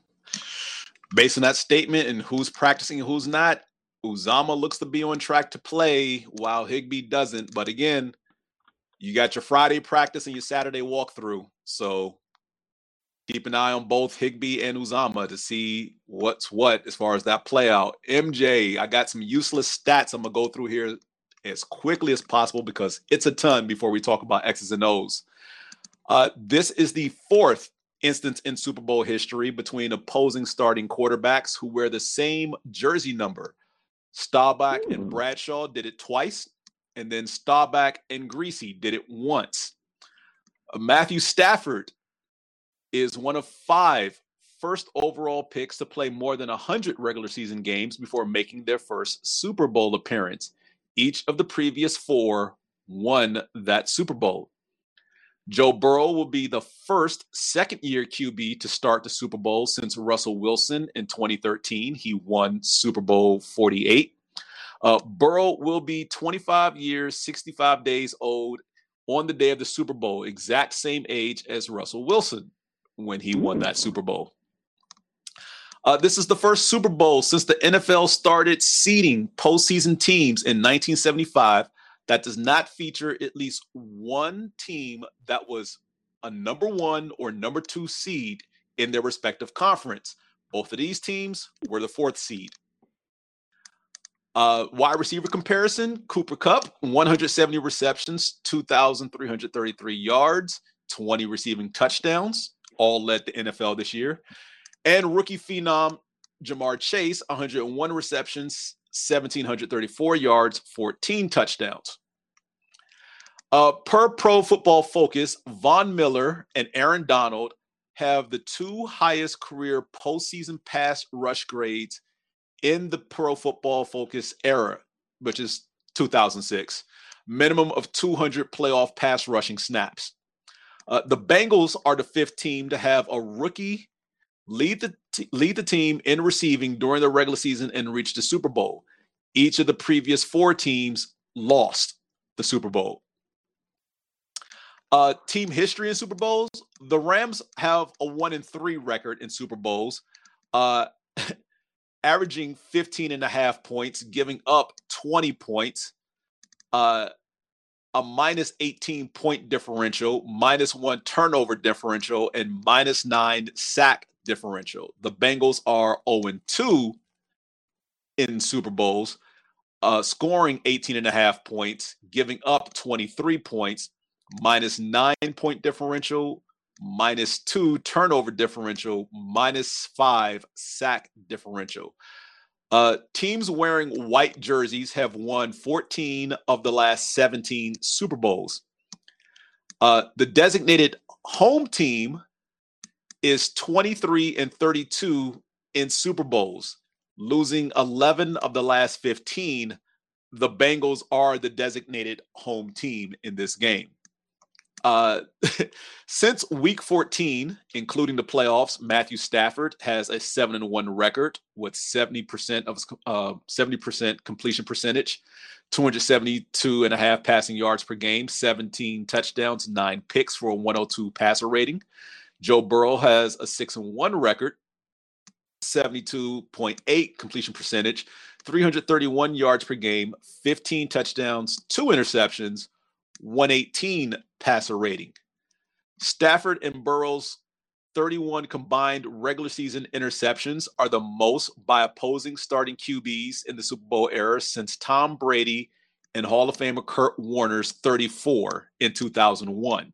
based on that statement and who's practicing and who's not, Uzomah looks to be on track to play while Higbee doesn't. But again, you got your Friday practice and your Saturday walkthrough. So keep an eye on both Higbee and Uzomah to see what's what as far as that play out. MJ, I got some useless stats I'm gonna go through here as quickly as possible because it's a ton before we talk about X's and O's. Uh, this is the fourth instance in Super Bowl history between opposing starting quarterbacks who wear the same jersey number. Staubach Ooh. and Bradshaw did it twice, and then Staubach and Griese did it once. Uh, Matthew Stafford is one of five first overall picks to play more than 100 regular season games before making their first Super Bowl appearance. Each of the previous four won that Super Bowl. Joe Burrow will be the first second year QB to start the Super Bowl since Russell Wilson in 2013. He won Super Bowl 48. Uh, Burrow will be 25 years, 65 days old on the day of the Super Bowl, exact same age as Russell Wilson when he won that Super Bowl. Uh, this is the first Super Bowl since the NFL started seeding postseason teams in 1975 that does not feature at least one team that was a number one or number two seed in their respective conference. Both of these teams were the fourth seed. Uh, wide receiver comparison Cooper Kupp, 170 receptions, 2,333 yards, 20 receiving touchdowns, all led the NFL this year. And rookie phenom Ja'Marr Chase, 101 receptions, 1,734 yards, 14 touchdowns. Uh, per Pro Football Focus, Von Miller and Aaron Donald have the two highest career postseason pass rush grades in the Pro Football Focus era, which is 2006. Minimum of 200 playoff pass rushing snaps. Uh, the Bengals are the fifth team to have a rookie lead the t- lead the team in receiving during the regular season and reach the Super Bowl. Each of the previous four teams lost the Super Bowl. Uh, team history in Super Bowls: the Rams have a one in three record in Super Bowls, uh, averaging 15 and a half points, giving up 20 points. Uh, a minus 18 point differential, minus one turnover differential, and minus nine sack differential. The Bengals are 0 2 in Super Bowls, uh, scoring 18 and a half points, giving up 23 points, minus nine point differential, minus two turnover differential, minus five sack differential. Uh, teams wearing white jerseys have won 14 of the last 17 Super Bowls. Uh, the designated home team is 23 and 32 in Super Bowls, losing 11 of the last 15. The Bengals are the designated home team in this game. Uh, since week 14, including the playoffs, Matthew Stafford has a 7 and 1 record with 70% of uh, 70% completion percentage, 272 and a half passing yards per game, 17 touchdowns, 9 picks for a 102 passer rating. Joe Burrow has a 6 and 1 record, 72.8 completion percentage, 331 yards per game, 15 touchdowns, 2 interceptions, 118 passer rating. Stafford and Burrow's 31 combined regular season interceptions are the most by opposing starting QBs in the Super Bowl era since Tom Brady and Hall of Famer Kurt Warner's 34 in 2001.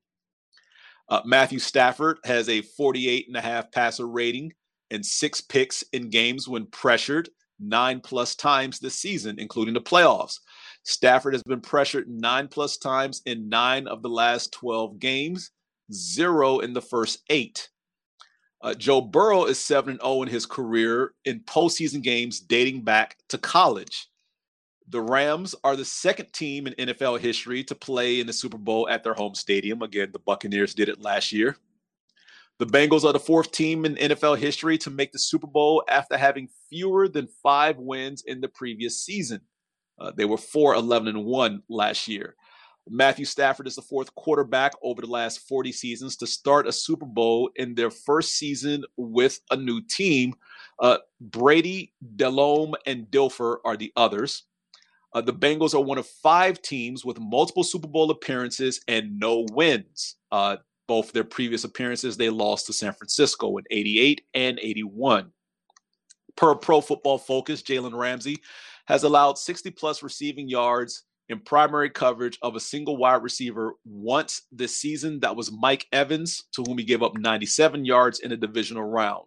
Uh, Matthew Stafford has a 48 and a half passer rating and six picks in games when pressured nine plus times this season, including the playoffs. Stafford has been pressured nine plus times in nine of the last 12 games, zero in the first eight. Uh, Joe Burrow is 7 0 in his career in postseason games dating back to college. The Rams are the second team in NFL history to play in the Super Bowl at their home stadium. Again, the Buccaneers did it last year. The Bengals are the fourth team in NFL history to make the Super Bowl after having fewer than five wins in the previous season. Uh, they were 4 11 and 1 last year. Matthew Stafford is the fourth quarterback over the last 40 seasons to start a Super Bowl in their first season with a new team. Uh, Brady, Delhomme, and Dilfer are the others. Uh, the Bengals are one of five teams with multiple Super Bowl appearances and no wins. Uh, both their previous appearances, they lost to San Francisco in 88 and 81. Per Pro Football Focus, Jalen Ramsey has allowed 60 plus receiving yards in primary coverage of a single wide receiver once this season. That was Mike Evans, to whom he gave up 97 yards in a divisional round.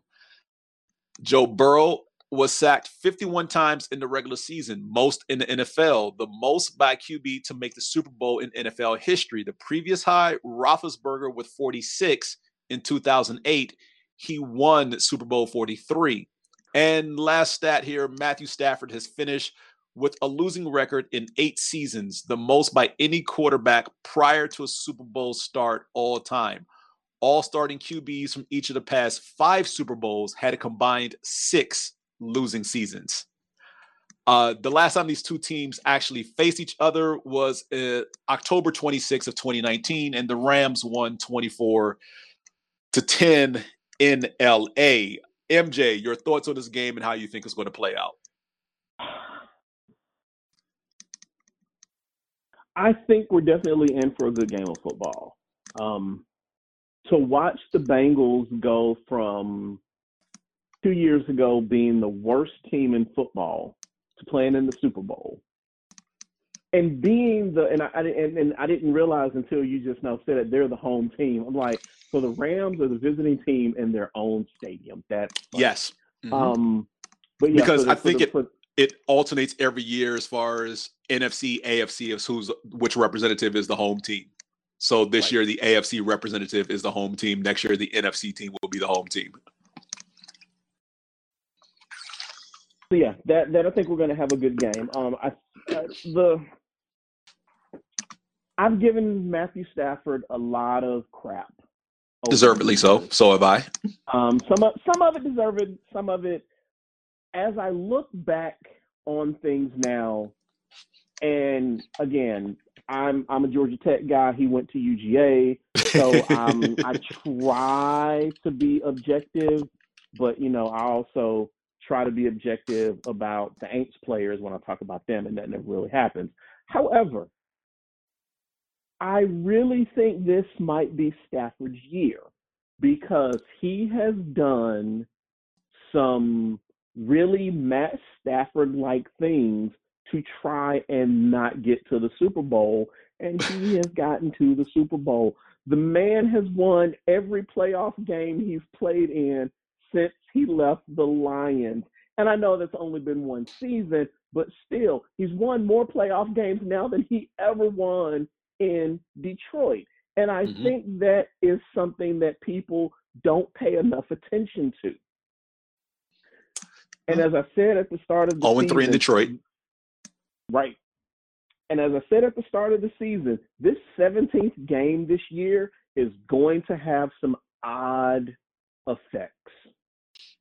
Joe Burrow was sacked 51 times in the regular season, most in the NFL, the most by QB to make the Super Bowl in NFL history. The previous high, Roethlisberger with 46 in 2008. He won Super Bowl 43. And last stat here Matthew Stafford has finished with a losing record in eight seasons, the most by any quarterback prior to a Super Bowl start all time. All starting QBs from each of the past five Super Bowls had a combined six losing seasons. Uh, the last time these two teams actually faced each other was uh, October 26th of 2019, and the Rams won 24 to 10 in LA. MJ, your thoughts on this game and how you think it's going to play out? I think we're definitely in for a good game of football. Um, to watch the Bengals go from two years ago being the worst team in football to playing in the Super Bowl. And being the and I, and, and I didn't realize until you just now said it they're the home team. I'm like, so the Rams are the visiting team in their own stadium. Funny. yes, mm-hmm. um, but yeah, because the, I think the, it for, it alternates every year as far as NFC, AFC as who's which representative is the home team. So this right. year the AFC representative is the home team. Next year the NFC team will be the home team. So yeah, that that I think we're going to have a good game. Um, I uh, the I've given Matthew Stafford a lot of crap. Deservedly so. So have I. Um, some of some of it deserved. Some of it, as I look back on things now, and again, I'm I'm a Georgia Tech guy. He went to UGA, so um, I try to be objective, but you know, I also try to be objective about the Aints players when I talk about them, and that never really happens. However, I really think this might be Stafford's year because he has done some really Matt Stafford like things to try and not get to the Super Bowl, and he has gotten to the Super Bowl. The man has won every playoff game he's played in since he left the Lions. And I know that's only been one season, but still, he's won more playoff games now than he ever won in Detroit. And I mm-hmm. think that is something that people don't pay enough attention to. And as I said at the start of the 0 3 in Detroit. Right. And as I said at the start of the season, this 17th game this year is going to have some odd effects.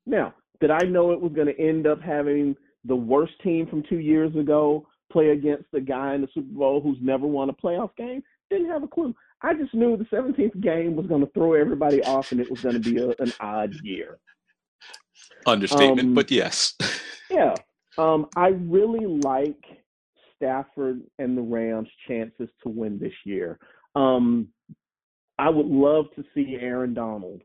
Now, did I know it was going to end up having the worst team from two years ago play against the guy in the Super Bowl who's never won a playoff game? Didn't have a clue. I just knew the 17th game was going to throw everybody off and it was going to be a, an odd year. Understatement, um, but yes. yeah. Um, I really like Stafford and the Rams' chances to win this year. Um, I would love to see Aaron Donald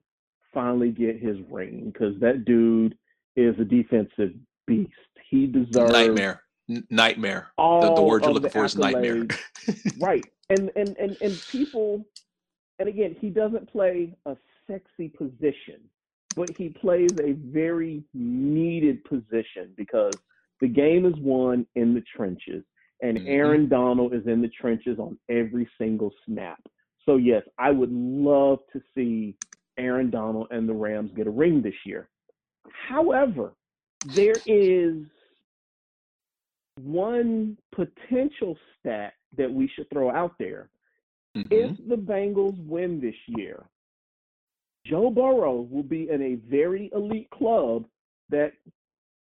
finally get his ring because that dude is a defensive beast. He deserves nightmare. N- nightmare. The, the, word you're looking for is nightmare. right. And, and and and people and again, he doesn't play a sexy position, but he plays a very needed position because the game is won in the trenches. and mm-hmm. Aaron Donald is in the trenches on every single snap. So yes, I would love to see Aaron Donald and the Rams get a ring this year. However, there is one potential stat that we should throw out there. Mm-hmm. If the Bengals win this year, Joe Burrow will be in a very elite club that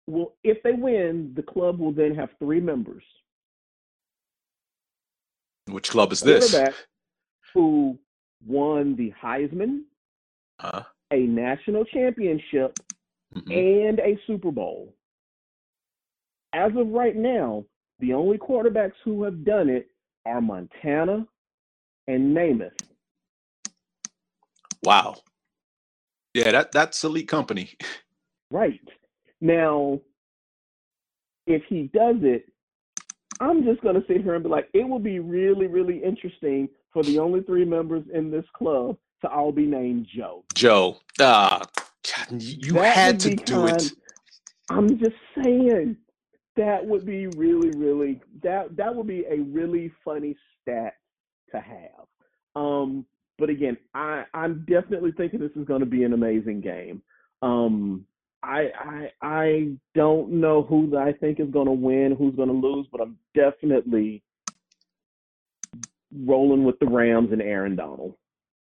will, if they win, the club will then have three members. Which club is this? Who won the Heisman, Uh, a national championship, and a Super Bowl. As of right now, the only quarterbacks who have done it are Montana and Namath. wow. Yeah, that that's elite company. Right. Now, if he does it, I'm just going to sit here and be like, it will be really, really interesting for the only three members in this club to all be named Joe. Joe, ah, God, you That had to do it. I'm just saying that would be really, really that that would be a really funny stat to have. Um, but again, I I'm definitely thinking this is going to be an amazing game. Um, I I I don't know who I think is going to win, who's going to lose, but I'm definitely rolling with the Rams and Aaron Donald.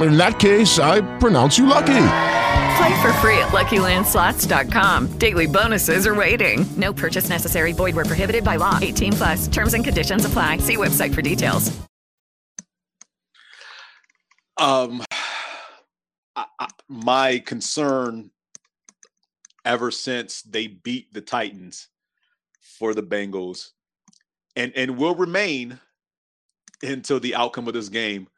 In that case, I pronounce you lucky. Play for free at LuckyLandSlots.com. Daily bonuses are waiting. No purchase necessary. Void where prohibited by law. 18 plus. Terms and conditions apply. See website for details. Um, I, I, my concern ever since they beat the Titans for the Bengals, and and will remain until the outcome of this game,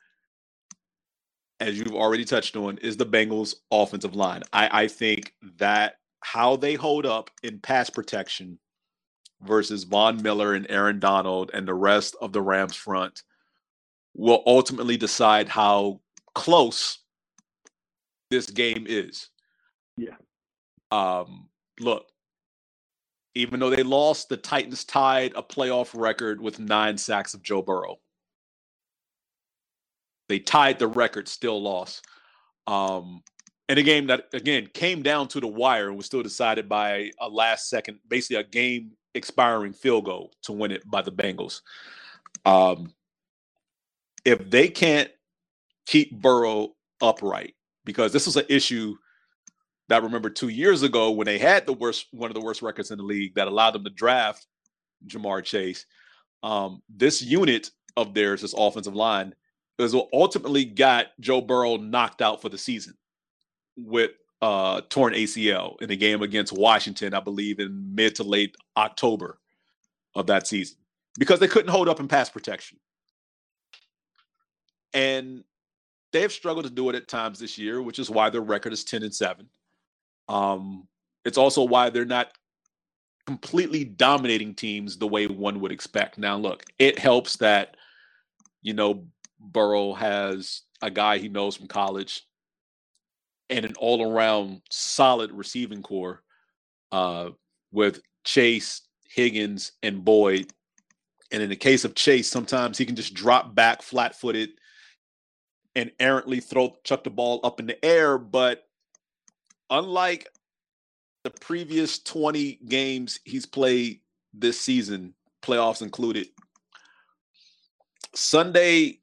as you've already touched on, is the Bengals' offensive line. I, I think that how they hold up in pass protection versus Von Miller and Aaron Donald and the rest of the Rams front will ultimately decide how close this game is. Yeah. Um, look, even though they lost, the Titans tied a playoff record with nine sacks of Joe Burrow. They tied the record, still lost. Um, and a game that again came down to the wire and was still decided by a last second, basically a game expiring field goal to win it by the Bengals. Um, if they can't keep Burrow upright, because this was an issue that I remember two years ago when they had the worst, one of the worst records in the league that allowed them to draft Ja'Marr Chase. Um, this unit of theirs, this offensive line, is what ultimately got Joe Burrow knocked out for the season with uh, torn ACL in a game against Washington, I believe, in mid to late October of that season because they couldn't hold up in pass protection. And they have struggled to do it at times this year, which is why their record is 10 and 7. Um, it's also why they're not completely dominating teams the way one would expect. Now, look, it helps that, you know, Burrow has a guy he knows from college and an all around solid receiving corps uh, with Chase, Higgins, and Boyd. And in the case of Chase, sometimes he can just drop back flat footed and errantly throw chuck the ball up in the air. But unlike the previous 20 games he's played this season, playoffs included, Sunday,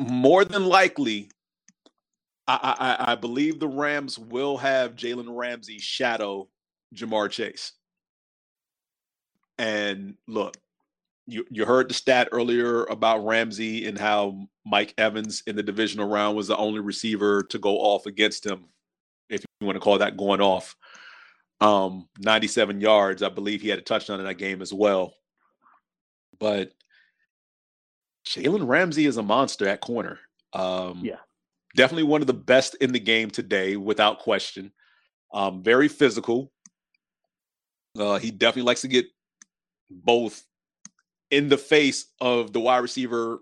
more than likely, I, I, I believe the Rams will have Jalen Ramsey shadow Ja'Marr Chase. And look, you you heard the stat earlier about Ramsey and how Mike Evans in the divisional round was the only receiver to go off against him, if you want to call that going off. Um, 97 yards. I believe he had a touchdown in that game as well. But Jalen Ramsey is a monster at corner. Um, yeah, definitely one of the best in the game today, without question. Um, very physical. Uh, he definitely likes to get both in the face of the wide receiver,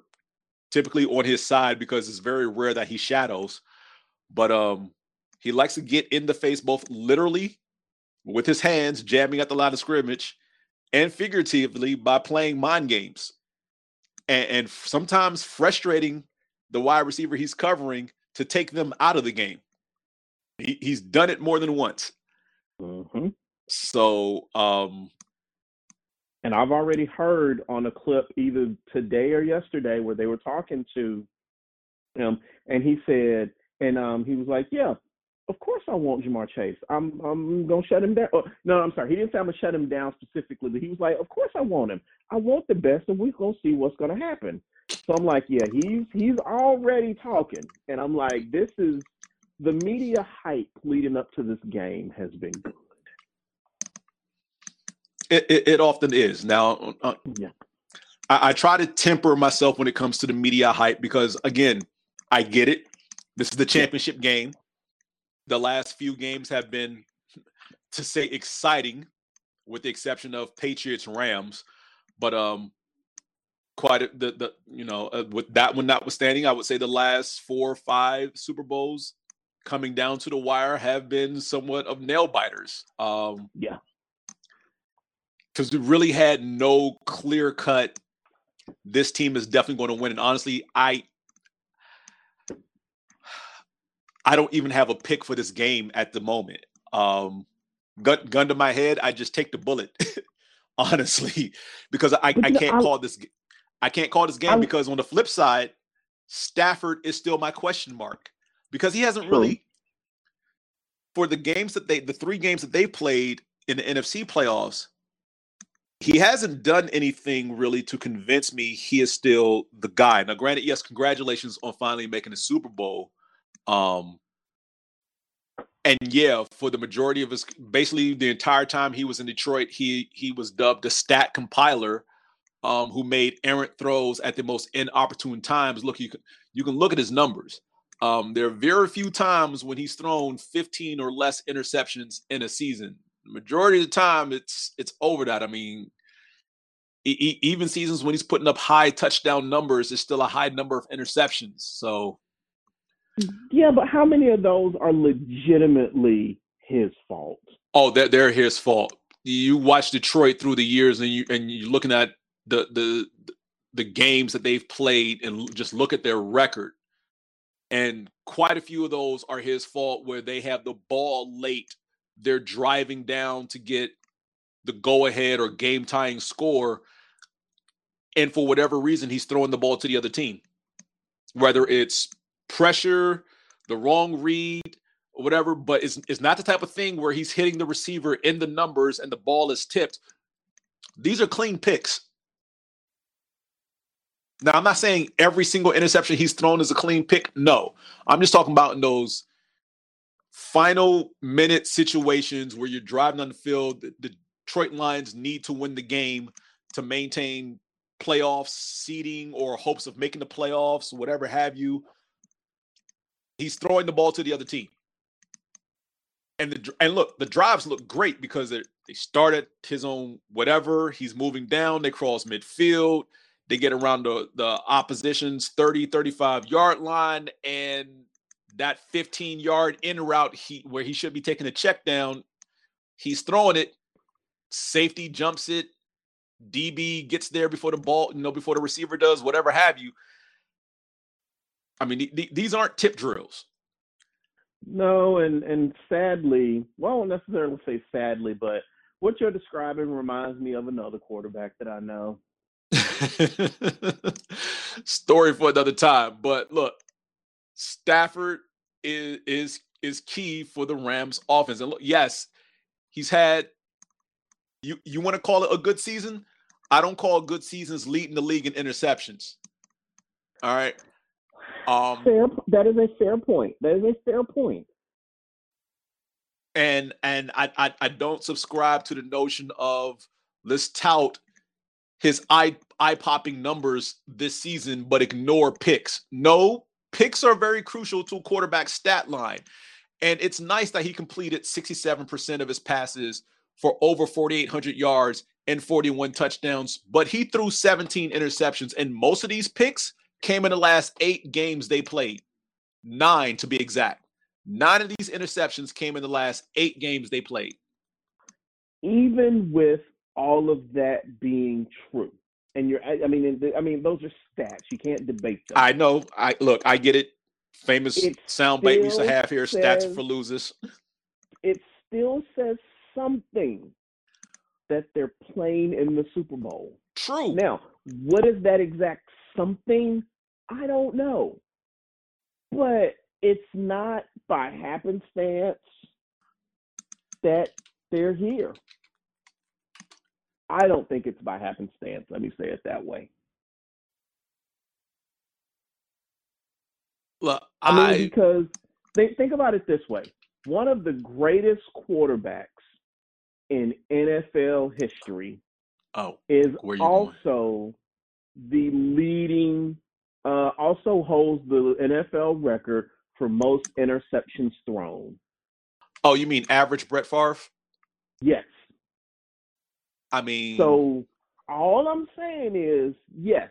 typically on his side, because it's very rare that he shadows. But um, he likes to get in the face both literally with his hands, jamming at the line of scrimmage, and figuratively by playing mind games. And, and sometimes frustrating the wide receiver he's covering to take them out of the game. He, he's done it more than once. Mm-hmm. So, um, and I've already heard on a clip either today or yesterday where they were talking to him, and he said, and um, he was like, "Yeah, of course I want Ja'Marr Chase. I'm I'm gonna shut him down." Oh, no, I'm sorry, he didn't say I'm gonna shut him down specifically, but he was like, "Of course I want him. I want the best, and we're gonna see what's gonna happen." So I'm like, "Yeah, he's he's already talking," and I'm like, "This is." The media hype leading up to this game has been good. It, it, it often is. Now, uh, yeah. I, I try to temper myself when it comes to the media hype because, again, I get it. This is the championship game. The last few games have been, to say, exciting, with the exception of Patriots Rams. But um, quite a, the the you know uh, with that one notwithstanding, I would say the last four or five Super Bowls coming down to the wire have been somewhat of nail biters. Um, yeah because we really had no clear cut. This team is definitely going to win, and honestly, I I don't even have a pick for this game at the moment. Um, gun, gun to my head, I just take the bullet, honestly, because I, I can't I, call this. I can't call this game I, because on the flip side, Stafford is still my question mark because he hasn't really for the games that they the three games that they've played in the NFC playoffs he hasn't done anything really to convince me he is still the guy. Now, granted, yes, congratulations on finally making the Super Bowl. Um, and yeah, for the majority of his, basically the entire time he was in Detroit, he he was dubbed the stat compiler, um, who made errant throws at the most inopportune times. Look, you can you can look at his numbers. Um, there are very few times when he's thrown 15 or less interceptions in a season The majority of the time it's it's over that. I mean, even seasons when he's putting up high touchdown numbers, it's still a high number of interceptions. So, Mm-hmm. yeah, but how many of those are legitimately his fault? Oh, they're they're his fault. You watch Detroit through the years, and you and you're looking at the the the games that they've played, and just look at their record. And quite a few of those are his fault, where they have the ball late they're driving down to get the go ahead or game tying score. And for whatever reason, he's throwing the ball to the other team. Whether it's pressure, the wrong read, or whatever, but it's, it's not the type of thing where he's hitting the receiver in the numbers and the ball is tipped. These are clean picks. Now, I'm not saying every single interception he's thrown is a clean pick. No, I'm just talking about in those final minute situations where you're driving on the field, the Detroit Lions need to win the game to maintain playoff seeding or hopes of making the playoffs, whatever have you. He's throwing the ball to the other team. And the and look, the drives look great because they they start at his own whatever. He's moving down, they cross midfield, they get around the, the opposition's 30, 35 yard line, and that 15 yard in route he where he should be taking a check down, he's throwing it. Safety jumps it. DB gets there before the ball, you know, before the receiver does, whatever have you. I mean, th- th- these aren't tip drills. No, and and sadly, well, I won't necessarily say sadly, but what you're describing reminds me of another quarterback that I know. Story for another time. But look, Stafford is is is key for the Rams offense. And look, yes, he's had you you want to call it a good season? I don't call good seasons leading the league in interceptions. All right. Um fair, that is a fair point. That is a fair point. And and I I, I don't subscribe to the notion of let's tout his eye eye popping numbers this season, but ignore picks. No, picks are very crucial to a quarterback stat line. And it's nice that he completed 67% of his passes for over 4,800 yards and 41 touchdowns, but he threw 17 interceptions, and most of these picks came in the last eight games they played. Nine to be exact. Nine of these interceptions came in the last eight games they played. Even with all of that being true, and you're, I mean, I mean, those are stats. You can't debate them. I know. I look. I get it. Famous It soundbite we used to have here: stats for losers. It still says something that they're playing in the Super Bowl. True. Now, what is that exact something? I don't know. But it's not by happenstance that they're here. I don't think it's by happenstance. Let me say it that way. Look, I mean, because think think about it this way: one of the greatest quarterbacks in NFL history oh is also the leading, uh, also holds the NFL record for most interceptions thrown. oh you mean average Brett Favre? Yes. I mean, So all I'm saying is, yes,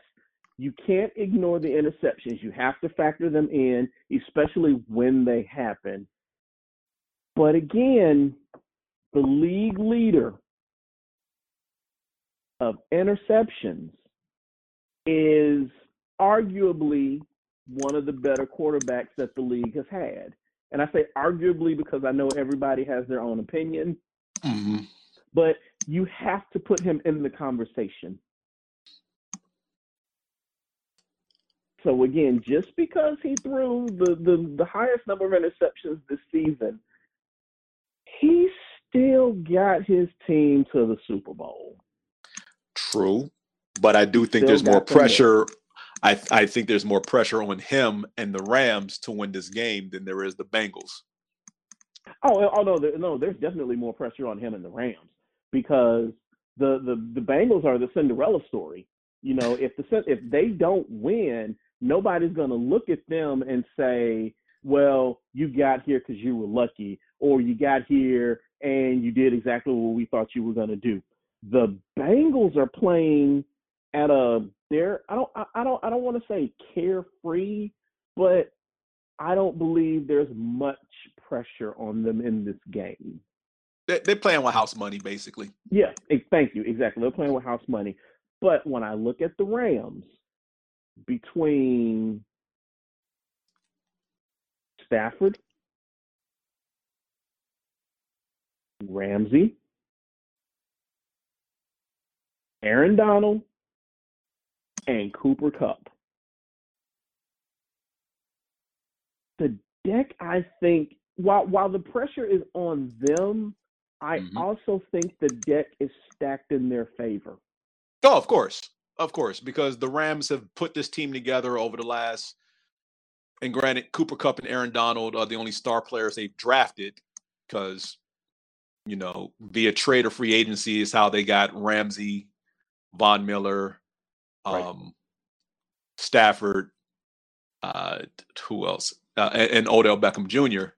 you can't ignore the interceptions. You have to factor them in, especially when they happen. But again, the league leader of interceptions is arguably one of the better quarterbacks that the league has had. And I say arguably because I know everybody has their own opinion, mhm. but you have to put him in the conversation. So again, just because he threw the, the, the highest number of interceptions this season, he still got his team to the Super Bowl. True, but I do think Still there's more pressure. I I think there's more pressure on him and the Rams to win this game than there is the Bengals. Oh, oh, oh no, there, no, there's definitely more pressure on him and the Rams because the the the Bengals are the Cinderella story. You know, if the if they don't win, nobody's going to look at them and say, "Well, you got here because you were lucky," or "You got here and you did exactly what we thought you were going to do." The Bengals are playing at a they're I don't I, I don't I don't want to say carefree, but I don't believe there's much pressure on them in this game. They, they're playing with house money, basically. Yeah, thank you. Exactly. They're playing with house money. But when I look at the Rams, between Stafford, Ramsey, Aaron Donald, and Cooper Kupp, the deck, I think, while while the pressure is on them, I mm-hmm. also think the deck is stacked in their favor. Oh, of course, of course, because the Rams have put this team together over the last. And granted, Cooper Kupp and Aaron Donald are the only star players they've drafted, because you know via trade or free agency is how they got Ramsey, Von Miller, um, Stafford, uh, who else, uh, and, and Odell Beckham Jr.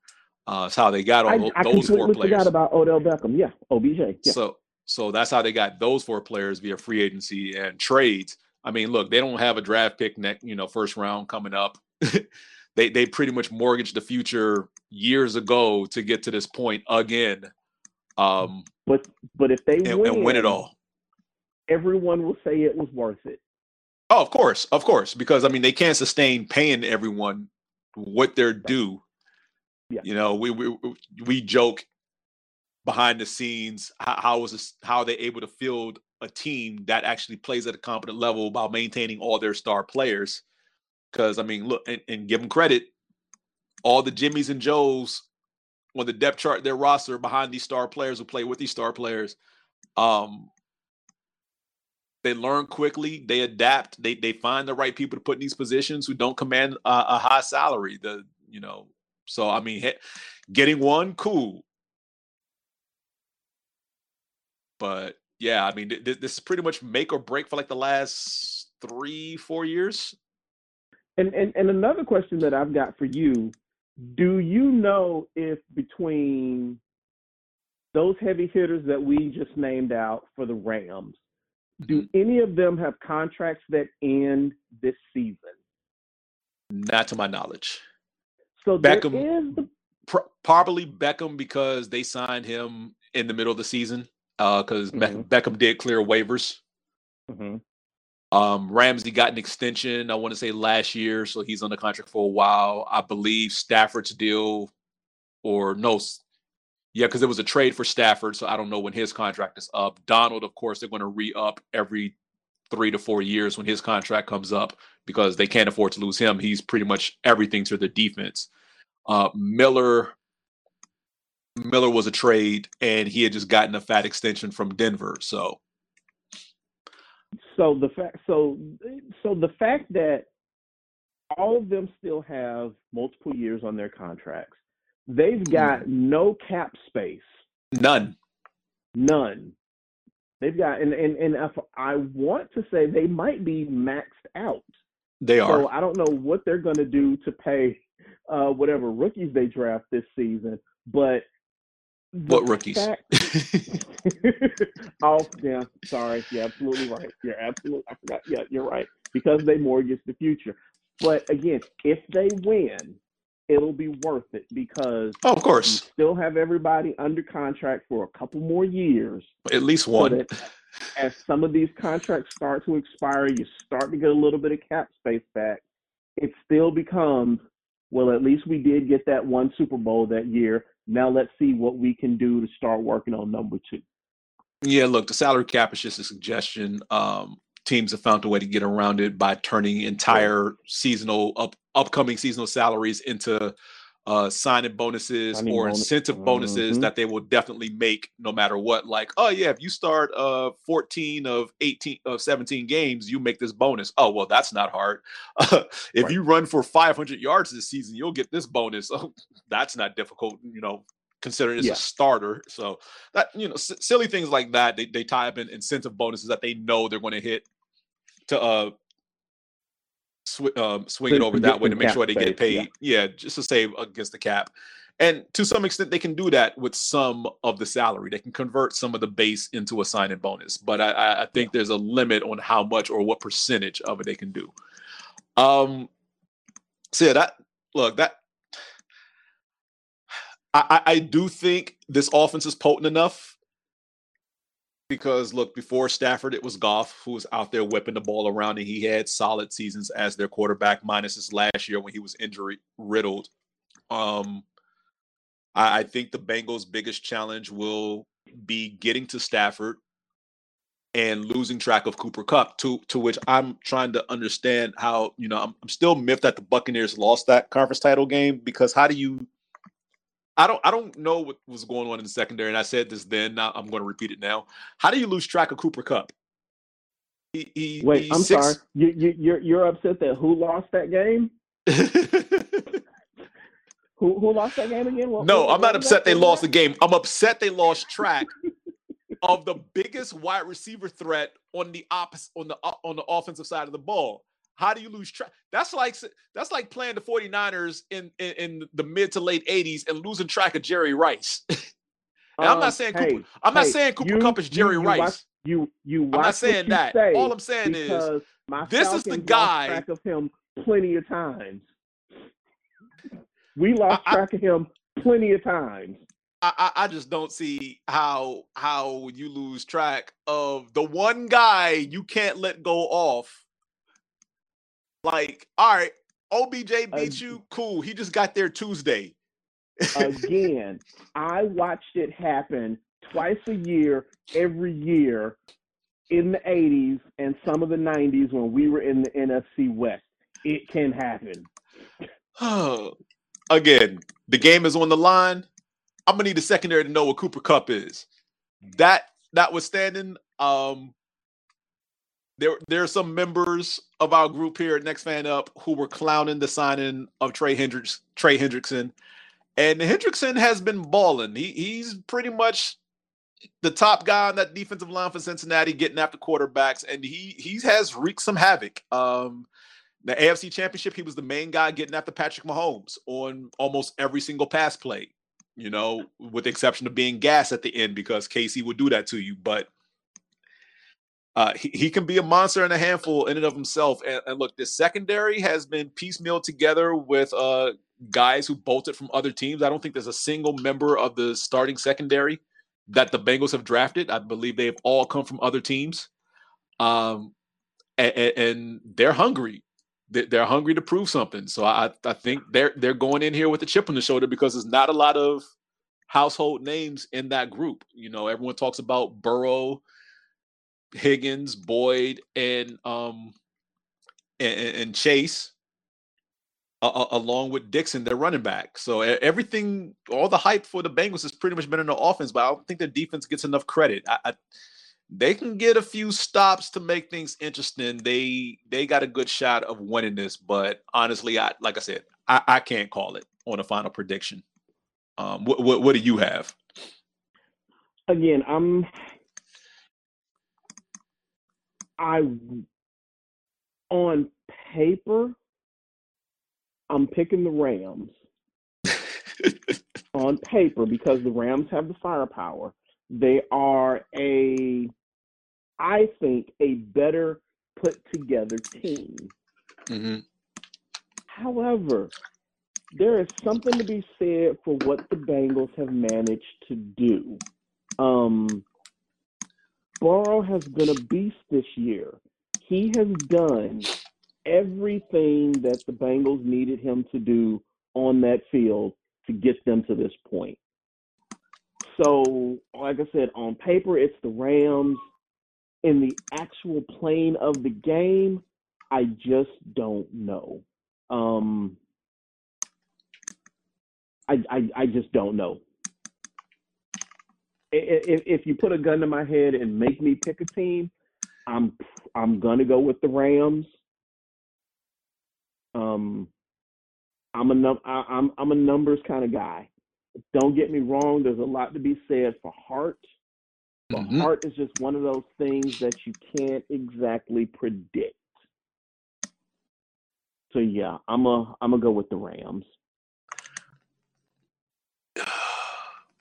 Uh, is how they got all I, tho- I those four players. forgot about Odell Beckham. Yeah, OBJ. Yeah. So so that's how they got those four players via free agency and trades. I mean, look, they don't have a draft pick next, you know, first round coming up. they they pretty much mortgaged the future years ago to get to this point again. Um but but if they and, win, and win it all. everyone will say it was worth it. Oh, of course, of course, because I mean they can't sustain paying everyone what they're due. Yeah. You know, we we we joke behind the scenes how, how is this, how are they able to field a team that actually plays at a competent level while maintaining all their star players? Because I mean, look and, and give them credit. all the Jimmys and Joes on the depth chart, their roster behind these star players who play with these star players. Um, they learn quickly, they adapt, they they find the right people to put in these positions who don't command a, a high salary. The you know, so I mean, getting one, cool. But yeah, I mean, th- this is pretty much make or break for like the last three, four years. And, and and another question that I've got for you: Do you know if between those heavy hitters that we just named out for the Rams, do Mm-hmm. any of them have contracts that end this season? Not to my knowledge. So there Beckham, is the pr- probably Beckham because they signed him in the middle of the season. Because Mhm. Beckham did clear waivers. Mhm. Um, Ramsey got an extension. I want to say last year, so he's on the contract for a while. I believe Stafford's deal, or no, yeah, because there was a trade for Stafford, so I don't know when his contract is up. Donald, of course, they're going to re-up every three to four years when his contract comes up because they can't afford to lose him. He's pretty much everything to the defense. Uh, Miller, Miller was a trade, and he had just gotten a fat extension from Denver. So so the fact so so the fact that all of them still have multiple years on their contracts, they've got no cap space, none. none. They've got and and and if I want to say they might be maxed out. They are. So I don't know what they're going to do to pay uh, whatever rookies they draft this season, but What rookies? fact- oh yeah, sorry, you're absolutely right. You're absolutely. I forgot. Yeah, you're right because they mortgage the future. But again, if they win, it'll be worth it because Oh, of course. you still have everybody under contract for a couple more years. At least one. that as some of these contracts start to expire, you start to get a little bit of cap space back. It still becomes, well, at least we did get that one Super Bowl that year. Now let's see what we can do to start working on number two. Yeah, look, the salary cap is just a suggestion. Um, teams have found a way to get around it by turning entire seasonal up upcoming seasonal salaries into uh signing bonuses Signing or bonus- incentive bonuses Mhm. that they will definitely make no matter what. Like, oh yeah, if you start uh 14 of 18 of 17 games, you make this bonus. Oh well, that's not hard. if you run for 500 yards this season, you'll get this bonus. Oh, that's not difficult, you know, considering it's Yeah. a starter. So that you know, s- silly things like that, they they tie up in incentive bonuses that they know they're going to hit to uh sw- um, swing it over that way to make sure they get paid. Yeah. just to save against the cap. And to some extent, they can do that with some of the salary. They can convert some of the base into a signing bonus, but I- I, think there's a limit on how much or what percentage of it they can do. Um, so yeah, that look that I I do think this offense is potent enough because look, before Stafford, it was Goff who was out there whipping the ball around, and he had solid seasons as their quarterback, minus this last year when he was injury riddled. Um, I, I think the Bengals' biggest challenge will be getting to Stafford and losing track of Cooper Kupp. To to which I'm trying to understand how you know I'm, I'm still miffed that the Buccaneers lost that conference title game because how do you I don't I don't know what was going on in the secondary, and I said this then. Now I'm going to repeat it now. How do you lose track of Cooper Kupp? He, he, Wait, I'm six- sorry. You, you, you're you're upset that who lost that game? who who lost that game again? What- No, what- I'm not upset they lost the game. I'm upset they lost track of the biggest wide receiver threat on the opposite on the on the offensive side of the ball. How do you lose track? That's like that's like playing the 49ers in in, in the mid to late 80s and losing track of Jerry Rice. and I'm Um, not saying hey, Cooper, I'm not saying Cooper you- Kupp is Jerry you Rice. watch- you you I'm not saying that. say All I'm saying is this is the guy- Lost track of him plenty of times. We lost track of him plenty of times. I, I I just don't see how how you lose track of the one guy you can't let go off. Like, all right, OBJ beat you, cool. He just got there Tuesday. Again, I watched it happen twice a year, every year in the 80s and some of the 90s when we were in the NFC West. It can happen. Oh, again, the game is on the line. I'm gonna need the secondary to know what Cooper Kupp is. That notwithstanding, um, there there are some members of our group here at Next Fan Up who were clowning the signing of Trey Hendricks, Trey Hendrickson, and Hendrickson has been balling. He he's pretty much the top guy on that defensive line for Cincinnati, getting after quarterbacks, and he he has wreaked some havoc. Um, the AFC Championship, he was the main guy getting after Patrick Mahomes on almost every single pass play. You know, with the exception of being gas at the end because KC would do that to you, but uh, he, he can be a monster and a handful in and of himself. And, and look, this secondary has been piecemeal together with uh, guys who bolted from other teams. I don't think there's a single member of the starting secondary that the Bengals have drafted. I believe they've all come from other teams. Um, and, and they're hungry. They're hungry to prove something. So I, I think they're they're going in here with a chip on the shoulder because there's not a lot of household names in that group. You know, everyone talks about Burrow, Higgins, Boyd, and um and, and Chase, uh, along with Dixon, their running back. So everything, all the hype for the Bengals has pretty much been in the offense, but I don't think their defense gets enough credit. I, I, they can get a few stops to make things interesting. They they got a good shot of winning this, but honestly, I like I said, I, I can't call it on a final prediction. Um, what, what what do you have? Again, I'm I on paper, I'm picking the Rams. on paper, because the Rams have the firepower. They are a, I think, a better put together team. Mm-hmm. However, there is something to be said for what the Bengals have managed to do. Um, Burrow has been a beast this year. He has done everything that the Bengals needed him to do on that field to get them to this point. So, like I said, on paper, it's the Rams. In the actual plane of the game, I just don't know. Um, I, I, I just don't know if, if you put a gun to my head and make me pick a team, I'm I'm gonna go with the Rams. Um, I'm a num- I, I'm I'm a numbers kind of guy. Don't get me wrong. There's a lot to be said for heart. But Mm-hmm. heart is just one of those things that you can't exactly predict. So yeah, I'm a I'm gonna go with the Rams.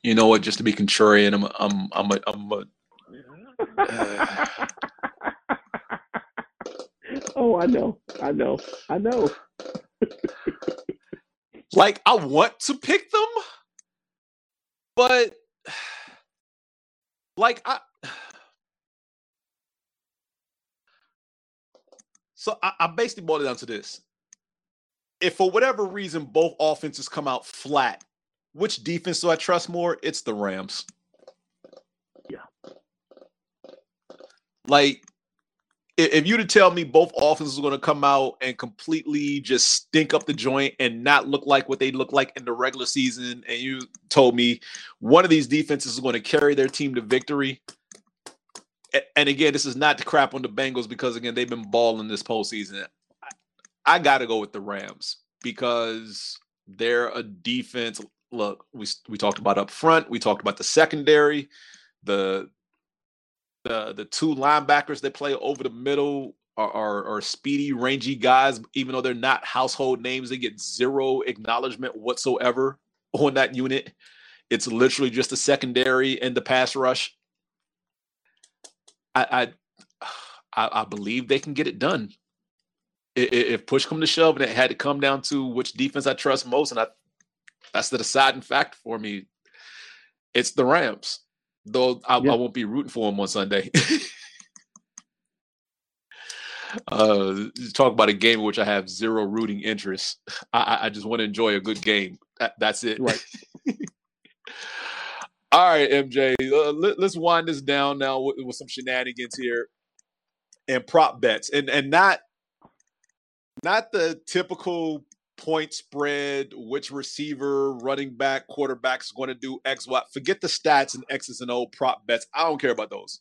You know what? Just to be contrarian, I'm I'm I'm a, I'm a uh, Oh, I know, I know, I know. like I want to pick them, but like I. So I, I basically boiled it down to this: if for whatever reason both offenses come out flat, which defense do I trust more? It's the Rams. Yeah. Like, if you to tell me both offenses are going to come out and completely just stink up the joint and not look like what they look like in the regular season, and you told me one of these defenses is going to carry their team to victory. And again, this is not to crap on the Bengals because again they've been balling this postseason. I, I got to go with the Rams because they're a defense. Look, we we talked about up front. We talked about the secondary, the the the two linebackers that play over the middle are, are, are speedy, rangy guys. Even though they're not household names, they get zero acknowledgement whatsoever on that unit. It's literally just the secondary and the pass rush. I I, I, believe they can get it done. If push come to shove, and it had to come down to which defense I trust most, and I that's the deciding fact for me. It's the Rams, though I, I won't be rooting for them on Sunday. uh, talk about a game in which I have zero rooting interest. I, I- I just want to enjoy a good game. That, that's it. Right. All right, MJ. Uh, let, us wind this down now with, with some shenanigans here and prop bets, and and not not the typical point spread, which receiver, running back, quarterback is going to do X, Y. Forget the stats and X's and O prop bets. I don't care about those.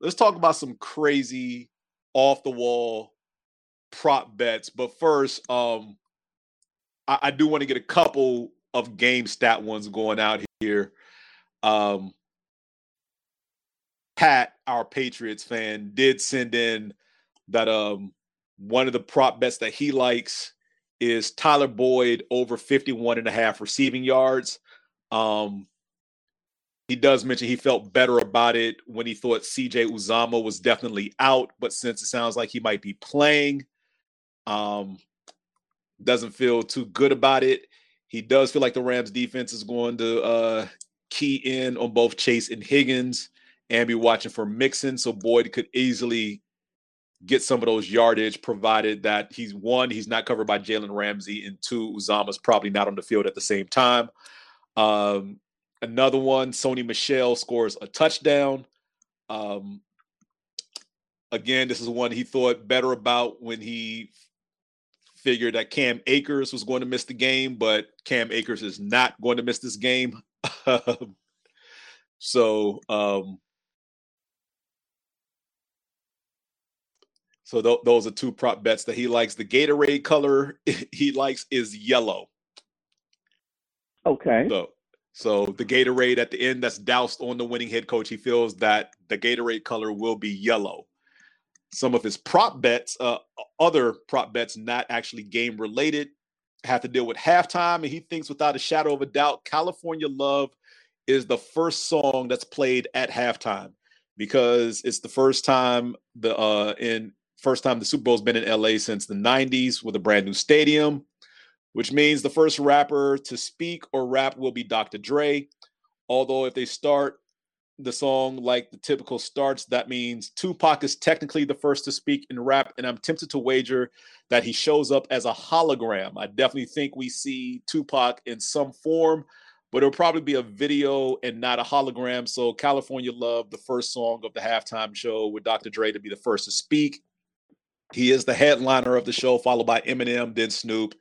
Let's talk about some crazy off the wall prop bets. But first, um, I, I do want to get a couple of game stat ones going out here. Um, Pat, our Patriots fan, did send in that um one of the prop bets that he likes is Tyler Boyd over 51 and a half receiving yards. Um he does mention he felt better about it when he thought CJ Uzomah was definitely out, but since it sounds like he might be playing, um doesn't feel too good about it. He does feel like the Rams defense is going to uh key in on both Chase and Higgins and be watching for Mixon. So Boyd could easily get some of those yardage, provided that he's one, he's not covered by Jalen Ramsey, and two, Uzomah's probably not on the field at the same time. Um, another one, Sony Michel scores a touchdown. Um, again, this is one he thought better about when he figured that Cam Akers was going to miss the game, but Cam Akers is not going to miss this game. so um, So th- those are two prop bets that he likes. The Gatorade color he likes is yellow. Okay. So so the Gatorade at the end that's doused on the winning head coach, he feels that the Gatorade color will be yellow. Some of his prop bets, uh, other prop bets not actually game related, have to deal with halftime, and he thinks without a shadow of a doubt, California Love is the first song that's played at halftime because it's the first time the uh in First time the Super Bowl's been in LA since the 90s with a brand new stadium, which means the first rapper to speak or rap will be Dr. Dre. Although, if they start the song like the typical starts, that means Tupac is technically the first to speak and rap. And I'm tempted to wager that he shows up as a hologram. I definitely think we see Tupac in some form, but it'll probably be a video and not a hologram. So, California Love, the first song of the halftime show with Dr. Dre to be the first to speak. He is the headliner of the show, followed by Eminem, then Snoop,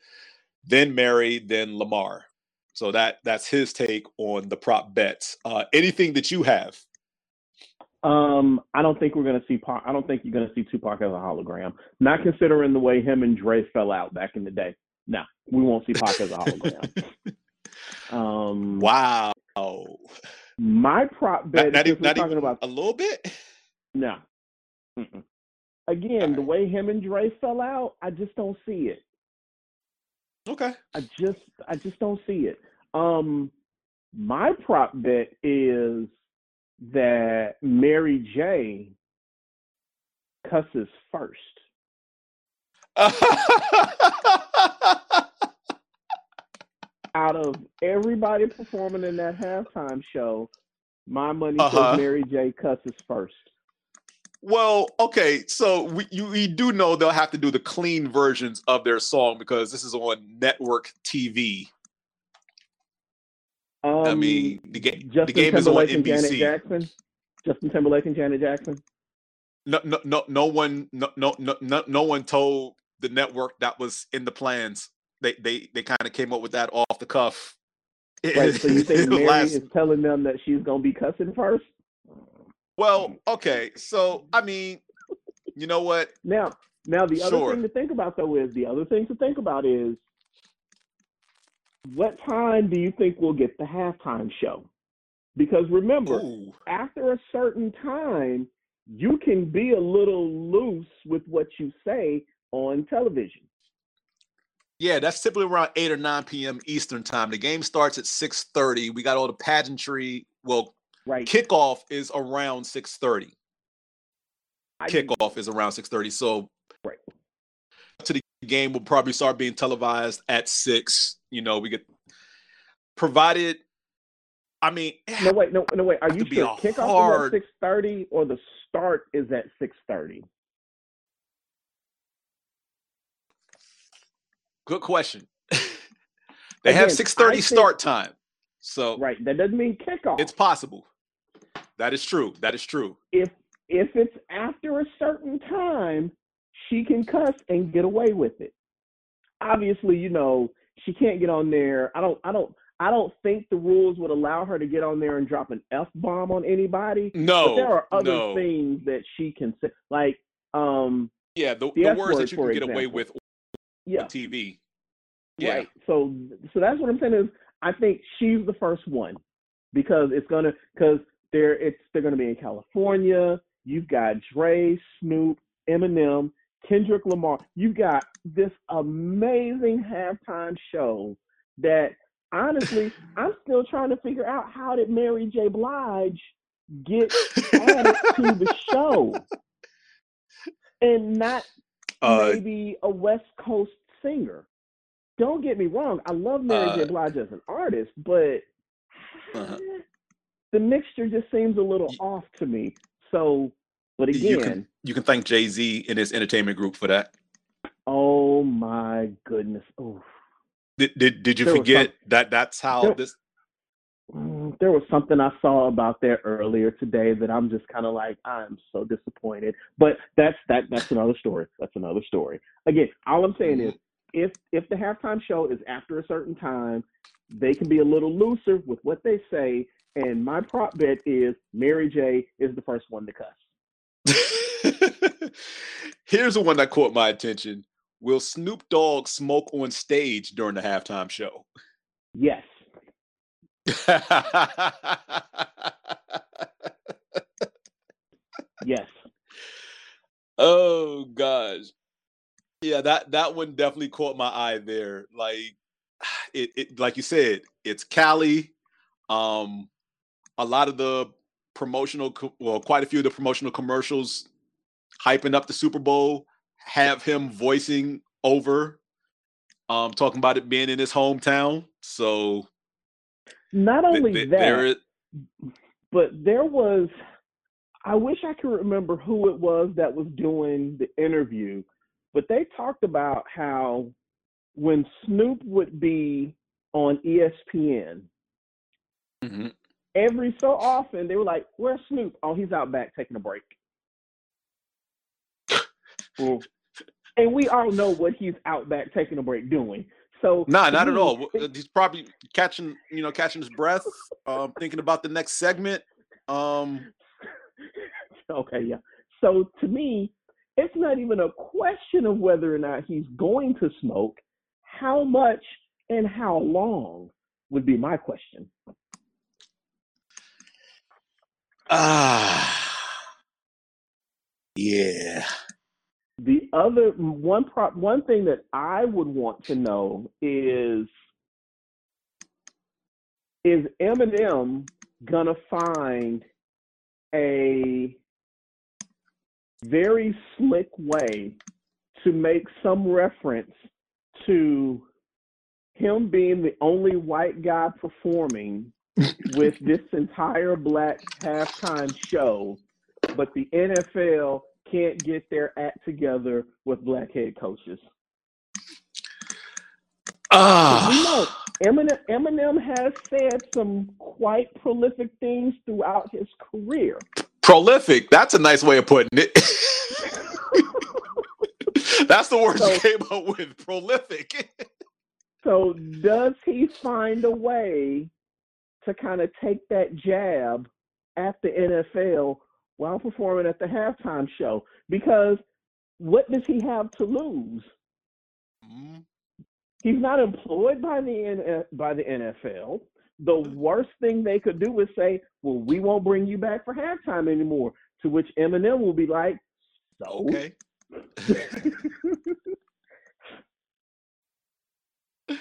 then Mary, then Lamar. So that that's his take on the prop bets. Uh, anything that you have? Um, I don't think we're gonna see. Pa- I don't think you're gonna see Tupac as a hologram. Not considering the way him and Dre fell out back in the day. No, we won't see Pac as a hologram. um, wow. My prop bet. Not, not, not talking even about a little bit. No. Mm-mm. Again, the way him and Dre fell out, I just don't see it. Okay. I just I just don't see it. Um my prop bet is that Mary J cusses first. Out of everybody performing in that halftime show, my money Uh-huh. says Mary J cusses first. Well, okay, so we you, we do know they'll have to do the clean versions of their song because this is on network TV. Um, I mean, the, ga- the game is on Timberlake and Janet NBC. Jackson. Justin Timberlake and Janet Jackson. No, no, no, no one, no, no, no, no, no one told the network that was in the plans. They, they, they kind of came up with that off the cuff. Right. So you think Mary Last- is telling them that she's gonna be cussing first? Well, mm. okay, so I mean, you know what? Now, now the other Sure. thing to think about though is the other thing to think about is what time do you think we'll get the halftime show? Because remember, after a certain time, you can be a little loose with what you say on television. Yeah, that's typically around eight or nine p.m. Eastern time. The game starts at six thirty. We got all the pageantry. Well, right. Kickoff is around six thirty. I- Kickoff is around six thirty. So, right to the game will probably start being televised at six. You know, we get provided. I mean, No wait, no, no wait. Are you sure kickoff is at six thirty or the start is at six thirty? good question. they have six thirty start time, so Right. That doesn't mean kickoff. it's possible. That is true. That is true. if if it's after a certain time, she can cuss and get away with it. obviously, you know, she can't get on there. I don't, I don't, I don't think the rules would allow her to get on there and drop an f bomb on anybody. No, but there are other no. things that she can say, like, um, Yeah, the, The the words word, that you can get away example. with yeah, on TV. Yeah. Right. So so that's what I'm saying is I think she's the first one because it's gonna because they're it's they're gonna be in California. You've got Dre, Snoop, Eminem, Kendrick Lamar. You've got this amazing halftime show that honestly I'm still trying to figure out how did Mary J. Blige get added to the show and not Uh, maybe a West Coast singer. Don't get me wrong, I love Mary J. Uh, Blige as an artist, but uh-huh. The mixture just seems a little off to me. So, but You again, can you can thank Jay Z and his entertainment group for that. oh my goodness, oh, Did did, did you There forget that that's how there- this? mm, there was something I saw about there earlier today that I'm just kind of like, I'm so disappointed. But that's that that's another story. That's another story. Again, all I'm saying is, if if the halftime show is after a certain time, they can be a little looser with what they say. And my prop bet is Mary J is the first one to cuss. Here's the one that caught my attention. Will Snoop Dogg smoke on stage during the halftime show? Yes. Yes. Oh gosh. Yeah, that that one definitely caught my eye there. Like it, it like you said, it's Cali. Um a lot of the promotional well, quite a few of the promotional commercials hyping up the Super Bowl have him voicing over um talking about it being in his hometown. So Not only th- that, there it but there was I wish I could remember who it was that was doing the interview, but they talked about how when Snoop would be on ESPN, Mhm. Every so often they were like, "Where's Snoop? Oh, he's out back taking a break." Well, and we all know what he's out back taking a break doing. So Nah, not at all. He's probably catching, you know, catching his breath, um, thinking about the next segment. Um, Okay, yeah. So to me, it's not even a question of whether or not he's going to smoke. How much and how long would be my question. Ah, yeah. The other one prop one thing that I would want to know is is Eminem gonna find a very slick way to make some reference to him being the only white guy performing with this entire black halftime show, but the NFL can't get their act together with black head coaches. Ah, We know Eminem, Eminem has said some quite prolific things throughout his career. prolific. That's a nice way of putting it. That's the word you came up with. Prolific. So does he find a way to kind of take that jab at the NFL while performing at the halftime show? Because what does he have to lose? Mm-hmm. He's not employed by the by the NFL. The worst thing they could do is say, "Well, we won't bring you back for halftime anymore." To which Eminem will be like, "So." Okay.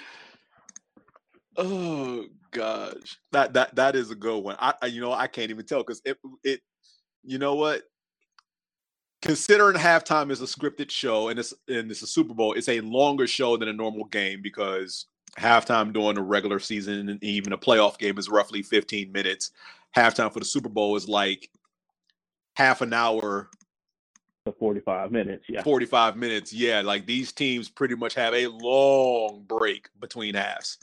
Oh gosh, that that that is a good one. I, I you know I can't even tell because it it you know what. Considering halftime is a scripted show and it's and it's a Super Bowl, it's a longer show than a normal game because halftime during a regular season and even a playoff game is roughly 15 minutes. Halftime for the Super Bowl is like half an hour 45 minutes. Yeah. 45 minutes. Yeah, like these teams pretty much have a long break between halves.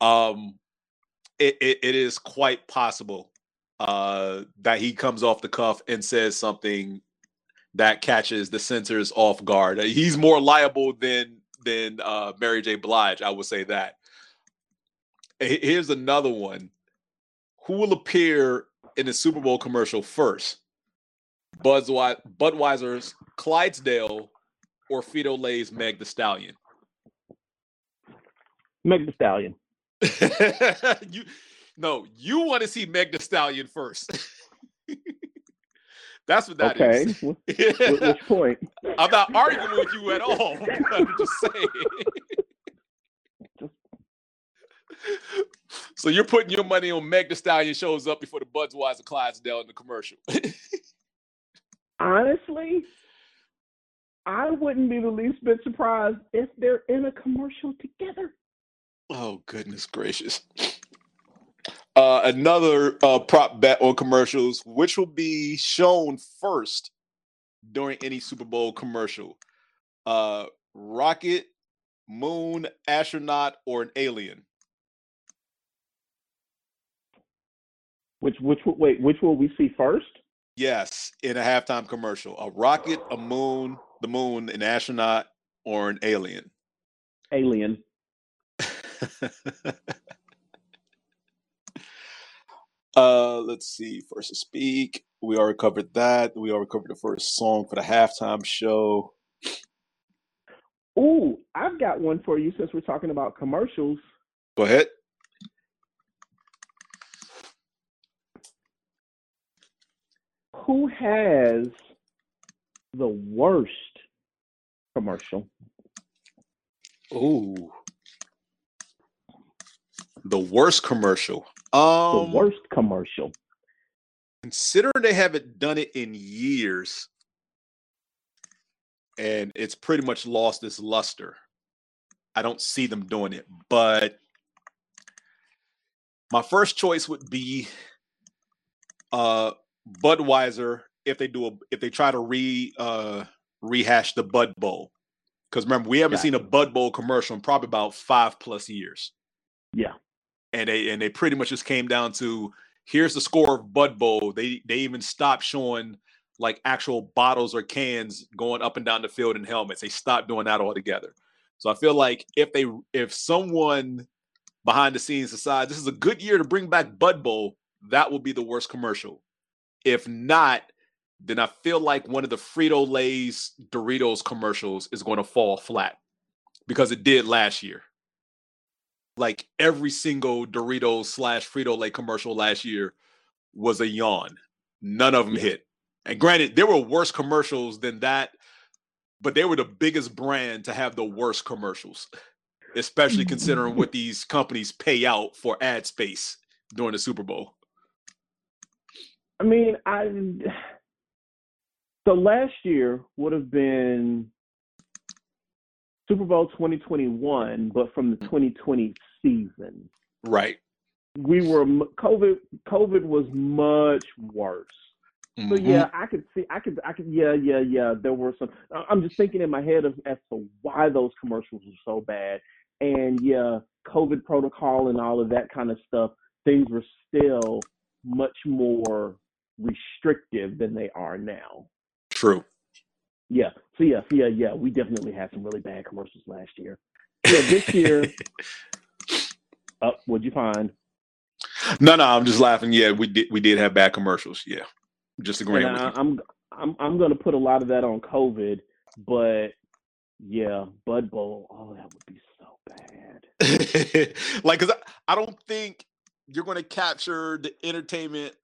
Um it, it, it is quite possible uh that he comes off the cuff and says something that catches the censors off guard. Uh, He's more liable than than uh, Mary J. Blige. I would say that. Here's another one. Who will appear in the Super Bowl commercial first? Budweiser, Budweiser's Clydesdale or Frito Lay's Meg the Stallion? Meg the Stallion. you no, you want to see Meg the Stallion first. That's what that okay. is. Wh- which point? I'm not arguing with you at all. I'm just saying. so you're putting your money on Meg the Stallion shows up before the Budweiser Clydesdale in the commercial. Honestly, I wouldn't be the least bit surprised if they're in a commercial together. Oh goodness gracious. Uh, another uh, prop bet on commercials, which will be shown first during any Super Bowl commercial. Uh, rocket, moon, astronaut, or an alien. Which which wait, which will we see first? Yes, in a halftime commercial. A rocket, a moon, the moon, an astronaut, or an alien. Alien. Uh, let's see. First to speak. We already covered that. We already covered the first song for the halftime show. Ooh, I've got one for you since we're talking about commercials. Go ahead. Who has the worst commercial? Ooh. The worst commercial. The Um, worst commercial. considering they haven't done it in years, and it's pretty much lost its luster. I don't see them doing it, but my first choice would be uh Budweiser if they do a if they try to re uh rehash the Bud Bowl. Because remember, we haven't seen a Bud Bowl commercial in probably about five plus years. Yeah. And they and they pretty much just came down to here's the score of Bud Bowl. They they even stopped showing like actual bottles or cans going up and down the field in helmets. They stopped doing that altogether. So I feel like if they if someone behind the scenes decides this is a good year to bring back Bud Bowl, that will be the worst commercial. If not, then I feel like one of the Frito Lay's Doritos commercials is going to fall flat because it did last year. Like every single Doritos slash Frito Lay commercial last year was a yawn. None of them hit. And granted, there were worse commercials than that, but they were the biggest brand to have the worst commercials, especially considering what these companies pay out for ad space during the Super Bowl. I mean, I so last year would have been Super Bowl 2021, but from the hmm. 2020 season. Right. We were COVID. COVID was much worse. So mm-hmm. yeah, I could see. I could. I could. Yeah, yeah, yeah. There were some. I'm just thinking in my head of as to why those commercials were so bad. And yeah, COVID protocol and all of that kind of stuff. Things were still much more restrictive than they are now. True. Yeah. So yeah, yeah, yeah. We definitely had some really bad commercials last year. Yeah, this year. oh, what'd you find? No, no, I'm just laughing. Yeah, we did we did have bad commercials. Yeah. Just agreeing And you. I'm I'm I'm gonna put a lot of that on COVID, but yeah, Bud Bowl. Oh, that would be so bad. like, cause I, I don't think you're going to capture the entertainment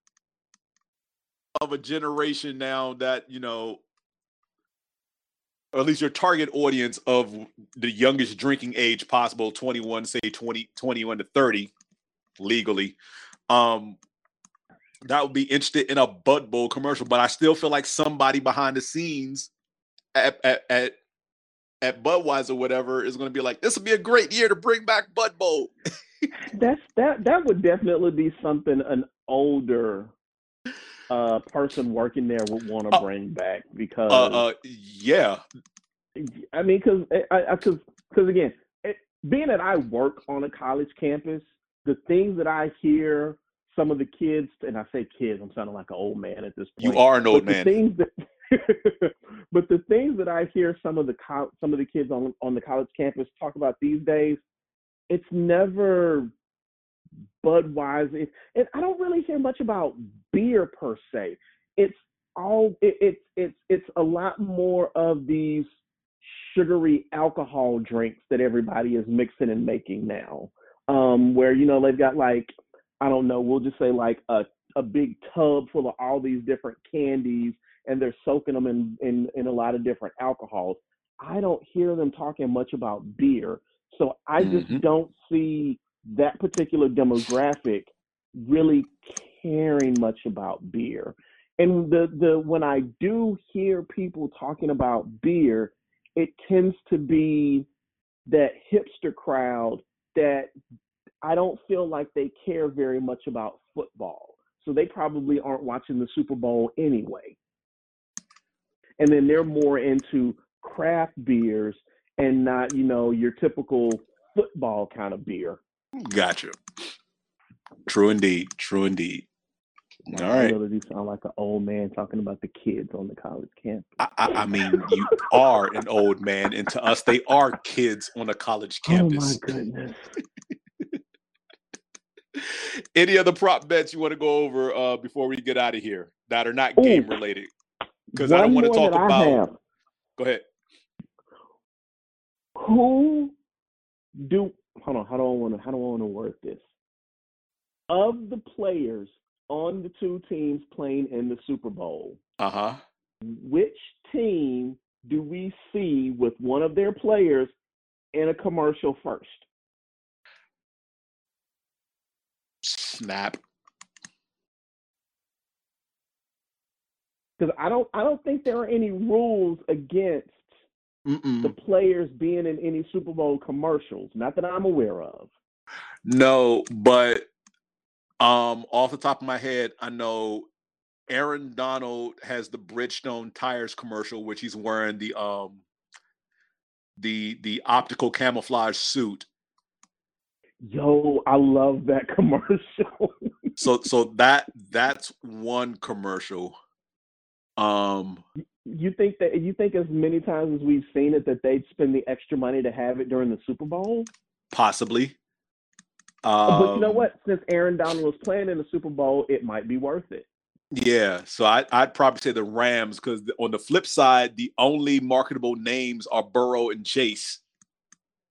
of a generation now that you know, or at least your target audience of the youngest drinking age possible, 21, say 20, 21 to 30, legally. Um, that would be interested in a Bud Bowl commercial, but I still feel like somebody behind the scenes at at at, at Budweiser, or whatever, is going to be like, "This would be a great year to bring back Bud Bowl." That's that that would definitely be something an older uh person working there would want to bring back because Uh, uh, yeah, I mean, because I, because because again, it, being that I work on a college campus, the things that I hear some of the kids, and I say kids, I'm sounding like an old man at this point. You are an old man. The things that but the things that I hear some of the co- some of the kids on on the college campus talk about these days, it's never Budweiser. And I don't really hear much about beer per se. It's all it, it's it's it's a lot more of these sugary alcohol drinks that everybody is mixing and making now. Um, where you know they've got like I don't know, we'll just say like a a big tub full of all these different candies and they're soaking them in, in, in a lot of different alcohols. I don't hear them talking much about beer. So I just Mhm. don't see that particular demographic really caring much about beer. And the, the when I do hear people talking about beer, it tends to be that hipster crowd that I don't feel like they care very much about football. So they probably aren't watching the Super Bowl anyway. And then they're more into craft beers and not, you know, your typical football kind of beer. Gotcha. True indeed. True indeed. All I right. really sound like an old man talking about the kids on the college campus. I, I I mean, you are an old man, and to us, they are kids on a college Oh my campus. goodness. Any other prop bets you want to go over uh, before we get out of here that are not Ooh. game related? Because I don't want to talk about. Go ahead. Who do hold on, how do I want to how do I want to word this? Of the players on the two teams playing in the Super Bowl, Uh huh. which team do we see with one of their players in a commercial first? Snap. Because I don't I don't think there are any rules against Mm-mm. the players being in any Super Bowl commercials. Not that I'm aware of. No, but um, off the top of my head, I know Aaron Donald has the Bridgestone tires commercial, which he's wearing the um the the optical camouflage suit. Yo, I love that commercial. So so that that's one commercial. Um you think that you think as many times as we've seen it that they'd spend the extra money to have it during the Super Bowl? possibly. but you know Um, what? Since Aaron Donald was playing in the Super Bowl, it might be worth it. Yeah, so I, I'd probably say the Rams because on the flip side, the only marketable names are Burrow and Chase.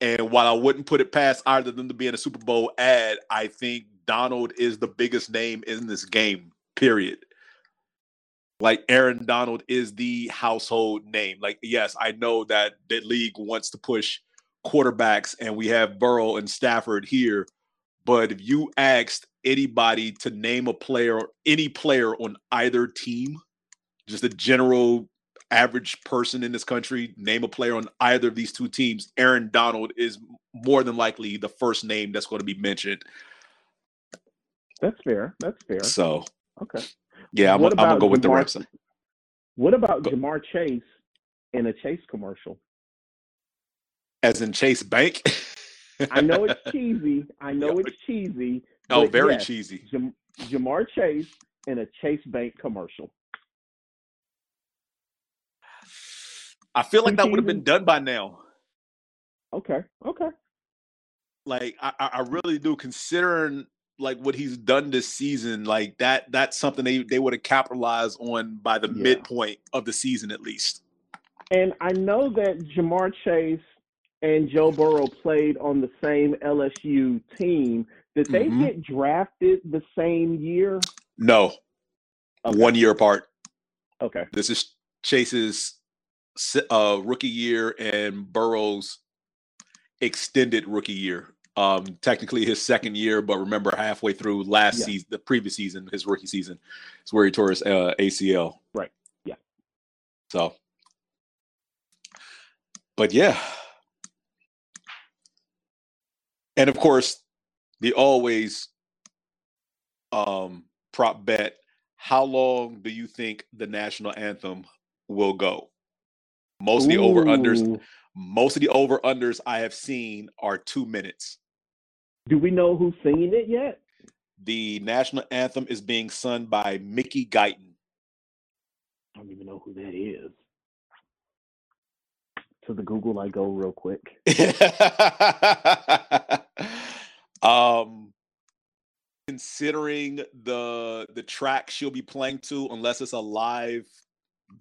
And while I wouldn't put it past either of them to be in a Super Bowl ad, I think Donald is the biggest name in this game, period. Like Aaron Donald is the household name. Like, yes, I know that the league wants to push quarterbacks and we have Burrow and Stafford here. But if you asked anybody to name a player, any player on either team, just a general average person in this country, name a player on either of these two teams, Aaron Donald is more than likely the first name that's going to be mentioned. That's fair. That's fair. So, Okay. Yeah, I'm, What I'm gonna go with the Jamar- Rams. What about Ja'Marr Chase in a Chase commercial? As in Chase Bank. I know it's cheesy. I know it's cheesy. Oh, very yes, cheesy. Jam- Ja'Marr Chase in a Chase Bank commercial. I feel like that would have been done by now. Okay. Okay. like I, I I really do considering like what he's done this season like that that's something they they would have capitalized on by the Yeah. midpoint of the season at least And I know that Ja'Marr Chase and Joe Burrow played on the same LSU team. Did they Mhm. get drafted the same year? no one year apart Okay. this is chase's uh rookie year and burrow's extended rookie year um technically his second year but remember halfway through last Yeah. season the previous season his rookie season is where he tore his uh, acl Right. Yeah. So, but yeah. And of course, the always um prop bet how long do you think the national anthem will go? Most of the over unders most of the over unders I have seen are 2 minutes. Do we know who's singing it yet? The national anthem is being sung by Mickey Guyton. I don't even know who that is. To the Google I go real quick. um considering the the track she'll be playing to unless it's a live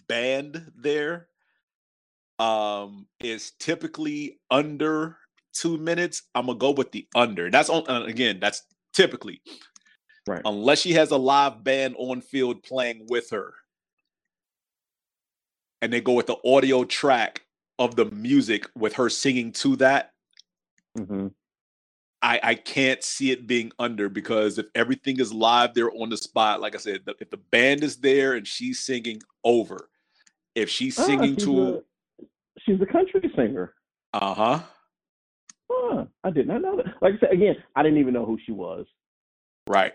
band there um is typically under two minutes i'm gonna go with the under. That's on uh, again that's typically. Right. Unless she has a live band on field playing with her. And they go with the audio track of the music with her singing to that. Mm-hmm. I, I can't see it being under because if everything is live there on the spot, like I said, the, if the band is there and she's singing over, if she's Ah, singing she's to, a, she's a country singer. uh huh, Huh, I did not know that. Like I said, again, I didn't even know who she was. right.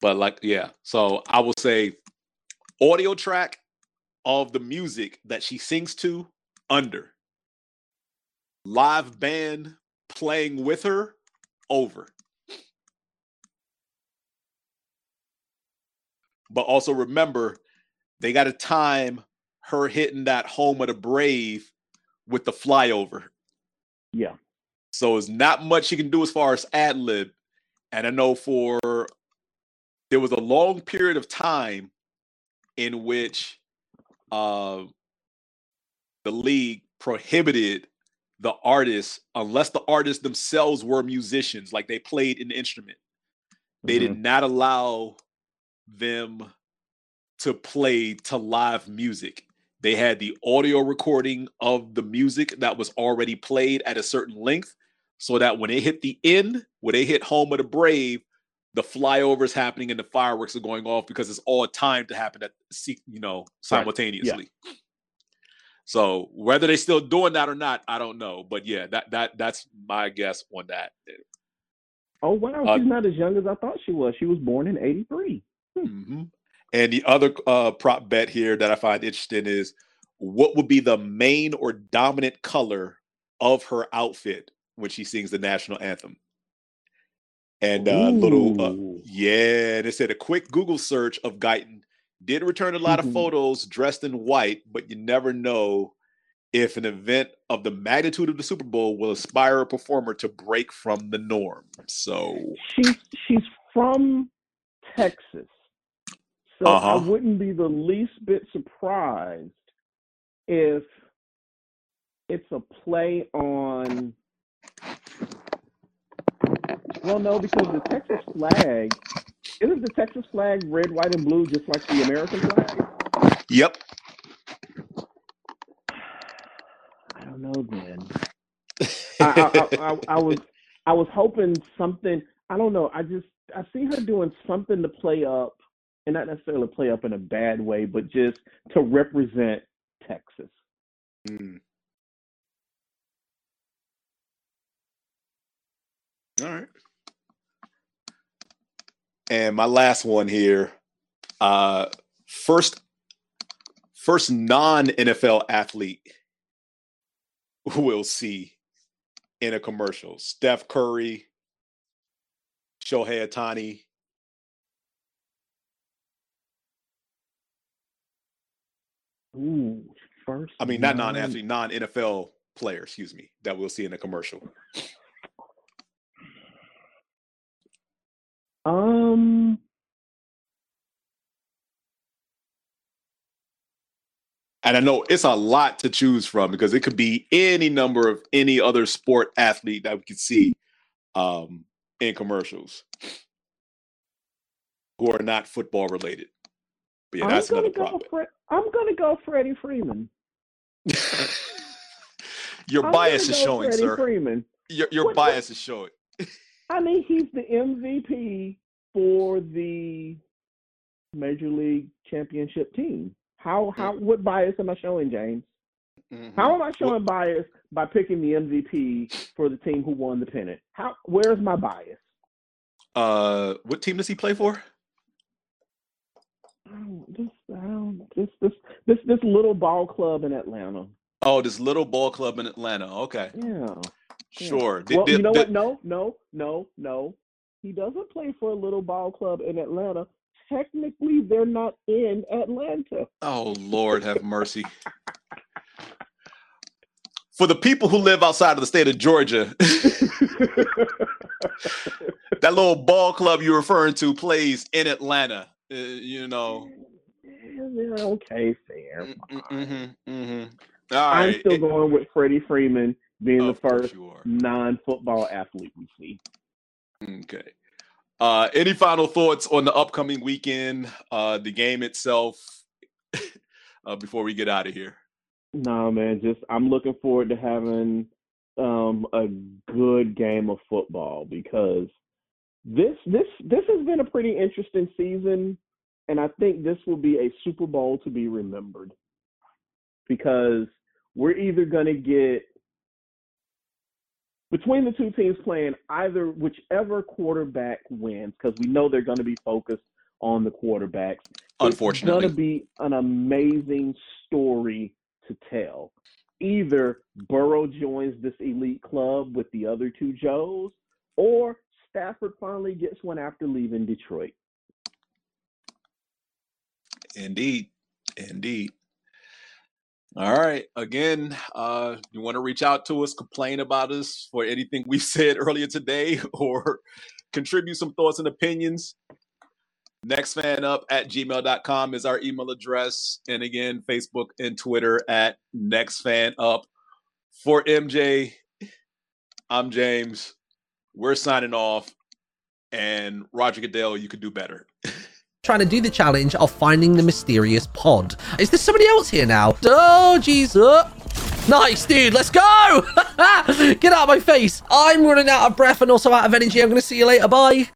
But like, yeah, so I will say audio track of the music that she sings to under live band playing with her over. But also remember, they got to time her hitting that home of the brave with the flyover. Yeah. So it's not much you can do as far as ad lib. And I know for there was a long period of time in which uh, the league prohibited the artists, unless the artists themselves were musicians, like they played an instrument, they did not allow them to play to live music. They had the audio recording of the music that was already played at a certain length, so that when they hit the end, when they hit home of the brave, the flyovers happening and the fireworks are going off because it's all timed to happen at you know simultaneously. So whether they're still doing that or not, I don't know. But yeah, that that that's my guess on that. Oh wow, Uh, she's not as young as I thought she was. She was born in '83. Mhm. And the other uh, prop bet here that I find interesting is what would be the main or dominant color of her outfit when she sings the national anthem? And uh, little, uh, yeah, and it said a quick Google search of Guyton did return a lot of Mhm. photos dressed in white, but you never know if an event of the magnitude of the Super Bowl will inspire a performer to break from the norm. So, She's she's from Texas, so I Uh-huh. wouldn't be the least bit surprised if it's a play on. Well, no, because the Texas flag isn't the Texas flag red, white, and blue, just like the American flag. yep. I don't know, then. I, I, I, I, I was I was hoping something. I don't know. I just I see her doing something to play up, and not necessarily play up in a bad way, but just to represent Texas. Mm. All right. And my last one here, uh, first, first non NFL athlete we'll see in a commercial: Steph Curry, Shohei Ohtani. Ooh, first. I mean, not non- non-athlete, non-NFL player. Excuse me, that we'll see in a commercial. Um. And I know it's a lot to choose from because it could be any number of any other sport athlete that we could see um, in commercials who are not football related. But yeah, I'm that's another go. prop. I'm gonna go Freddie Freeman. Your I'm bias is showing, Freddie sir. Freeman. Your, your What- what- bias is showing. I mean, he's the MVP for the Major League Championship team. How how what bias am I showing, James? How am I showing bias by picking the MVP for the team who won the pennant? How where's my bias? Uh, what team does he play for? Don't- This, I don't- this this this this little ball club in Atlanta. Oh, this little ball club in Atlanta. Okay, Yeah. yeah. sure. Did- Well, did- you know did- what? No, no, no, no. he doesn't play for a little ball club in Atlanta. Technically, they're not in Atlanta. Oh Lord, have mercy. For the people who live outside of the state of Georgia, that little ball club you're referring to plays in Atlanta. Uh, you know. Okay, fair. Mm-hmm, mm-hmm. I'm right. still going with Freddie Freeman being the Of first non-football athlete we see. Okay. Uh, any final thoughts on the upcoming weekend, uh, the game itself, uh, before we get out of here? No, man, just I'm looking forward to having um, a good game of football because this this this has been a pretty interesting season, and I think this will be a Super Bowl to be remembered because we're either going to get between the two teams playing either whichever quarterback wins because we know they're going to be focused on the quarterbacks. Unfortunately. it's going to be an amazing story to tell. Either Burrow joins this elite club with the other two Joes, or Stafford finally gets one after leaving Detroit. Indeed. Indeed. All right. Again, uh, you want to reach out to us, complain about us for anything we've said earlier today, or contribute some thoughts and opinions. Nextfanup at gmail.com is our email address. And again, Facebook and Twitter at NextFanUp. For MJ, I'm James. We're signing off. And Roger Goodell, you could do better. trying to do the challenge of finding the mysterious pod. Is there somebody else here now? Oh, Jesus. Uh, nice, dude. Let's go. Get out of my face. I'm running out of breath and also out of energy. I'm going to see you later. Bye.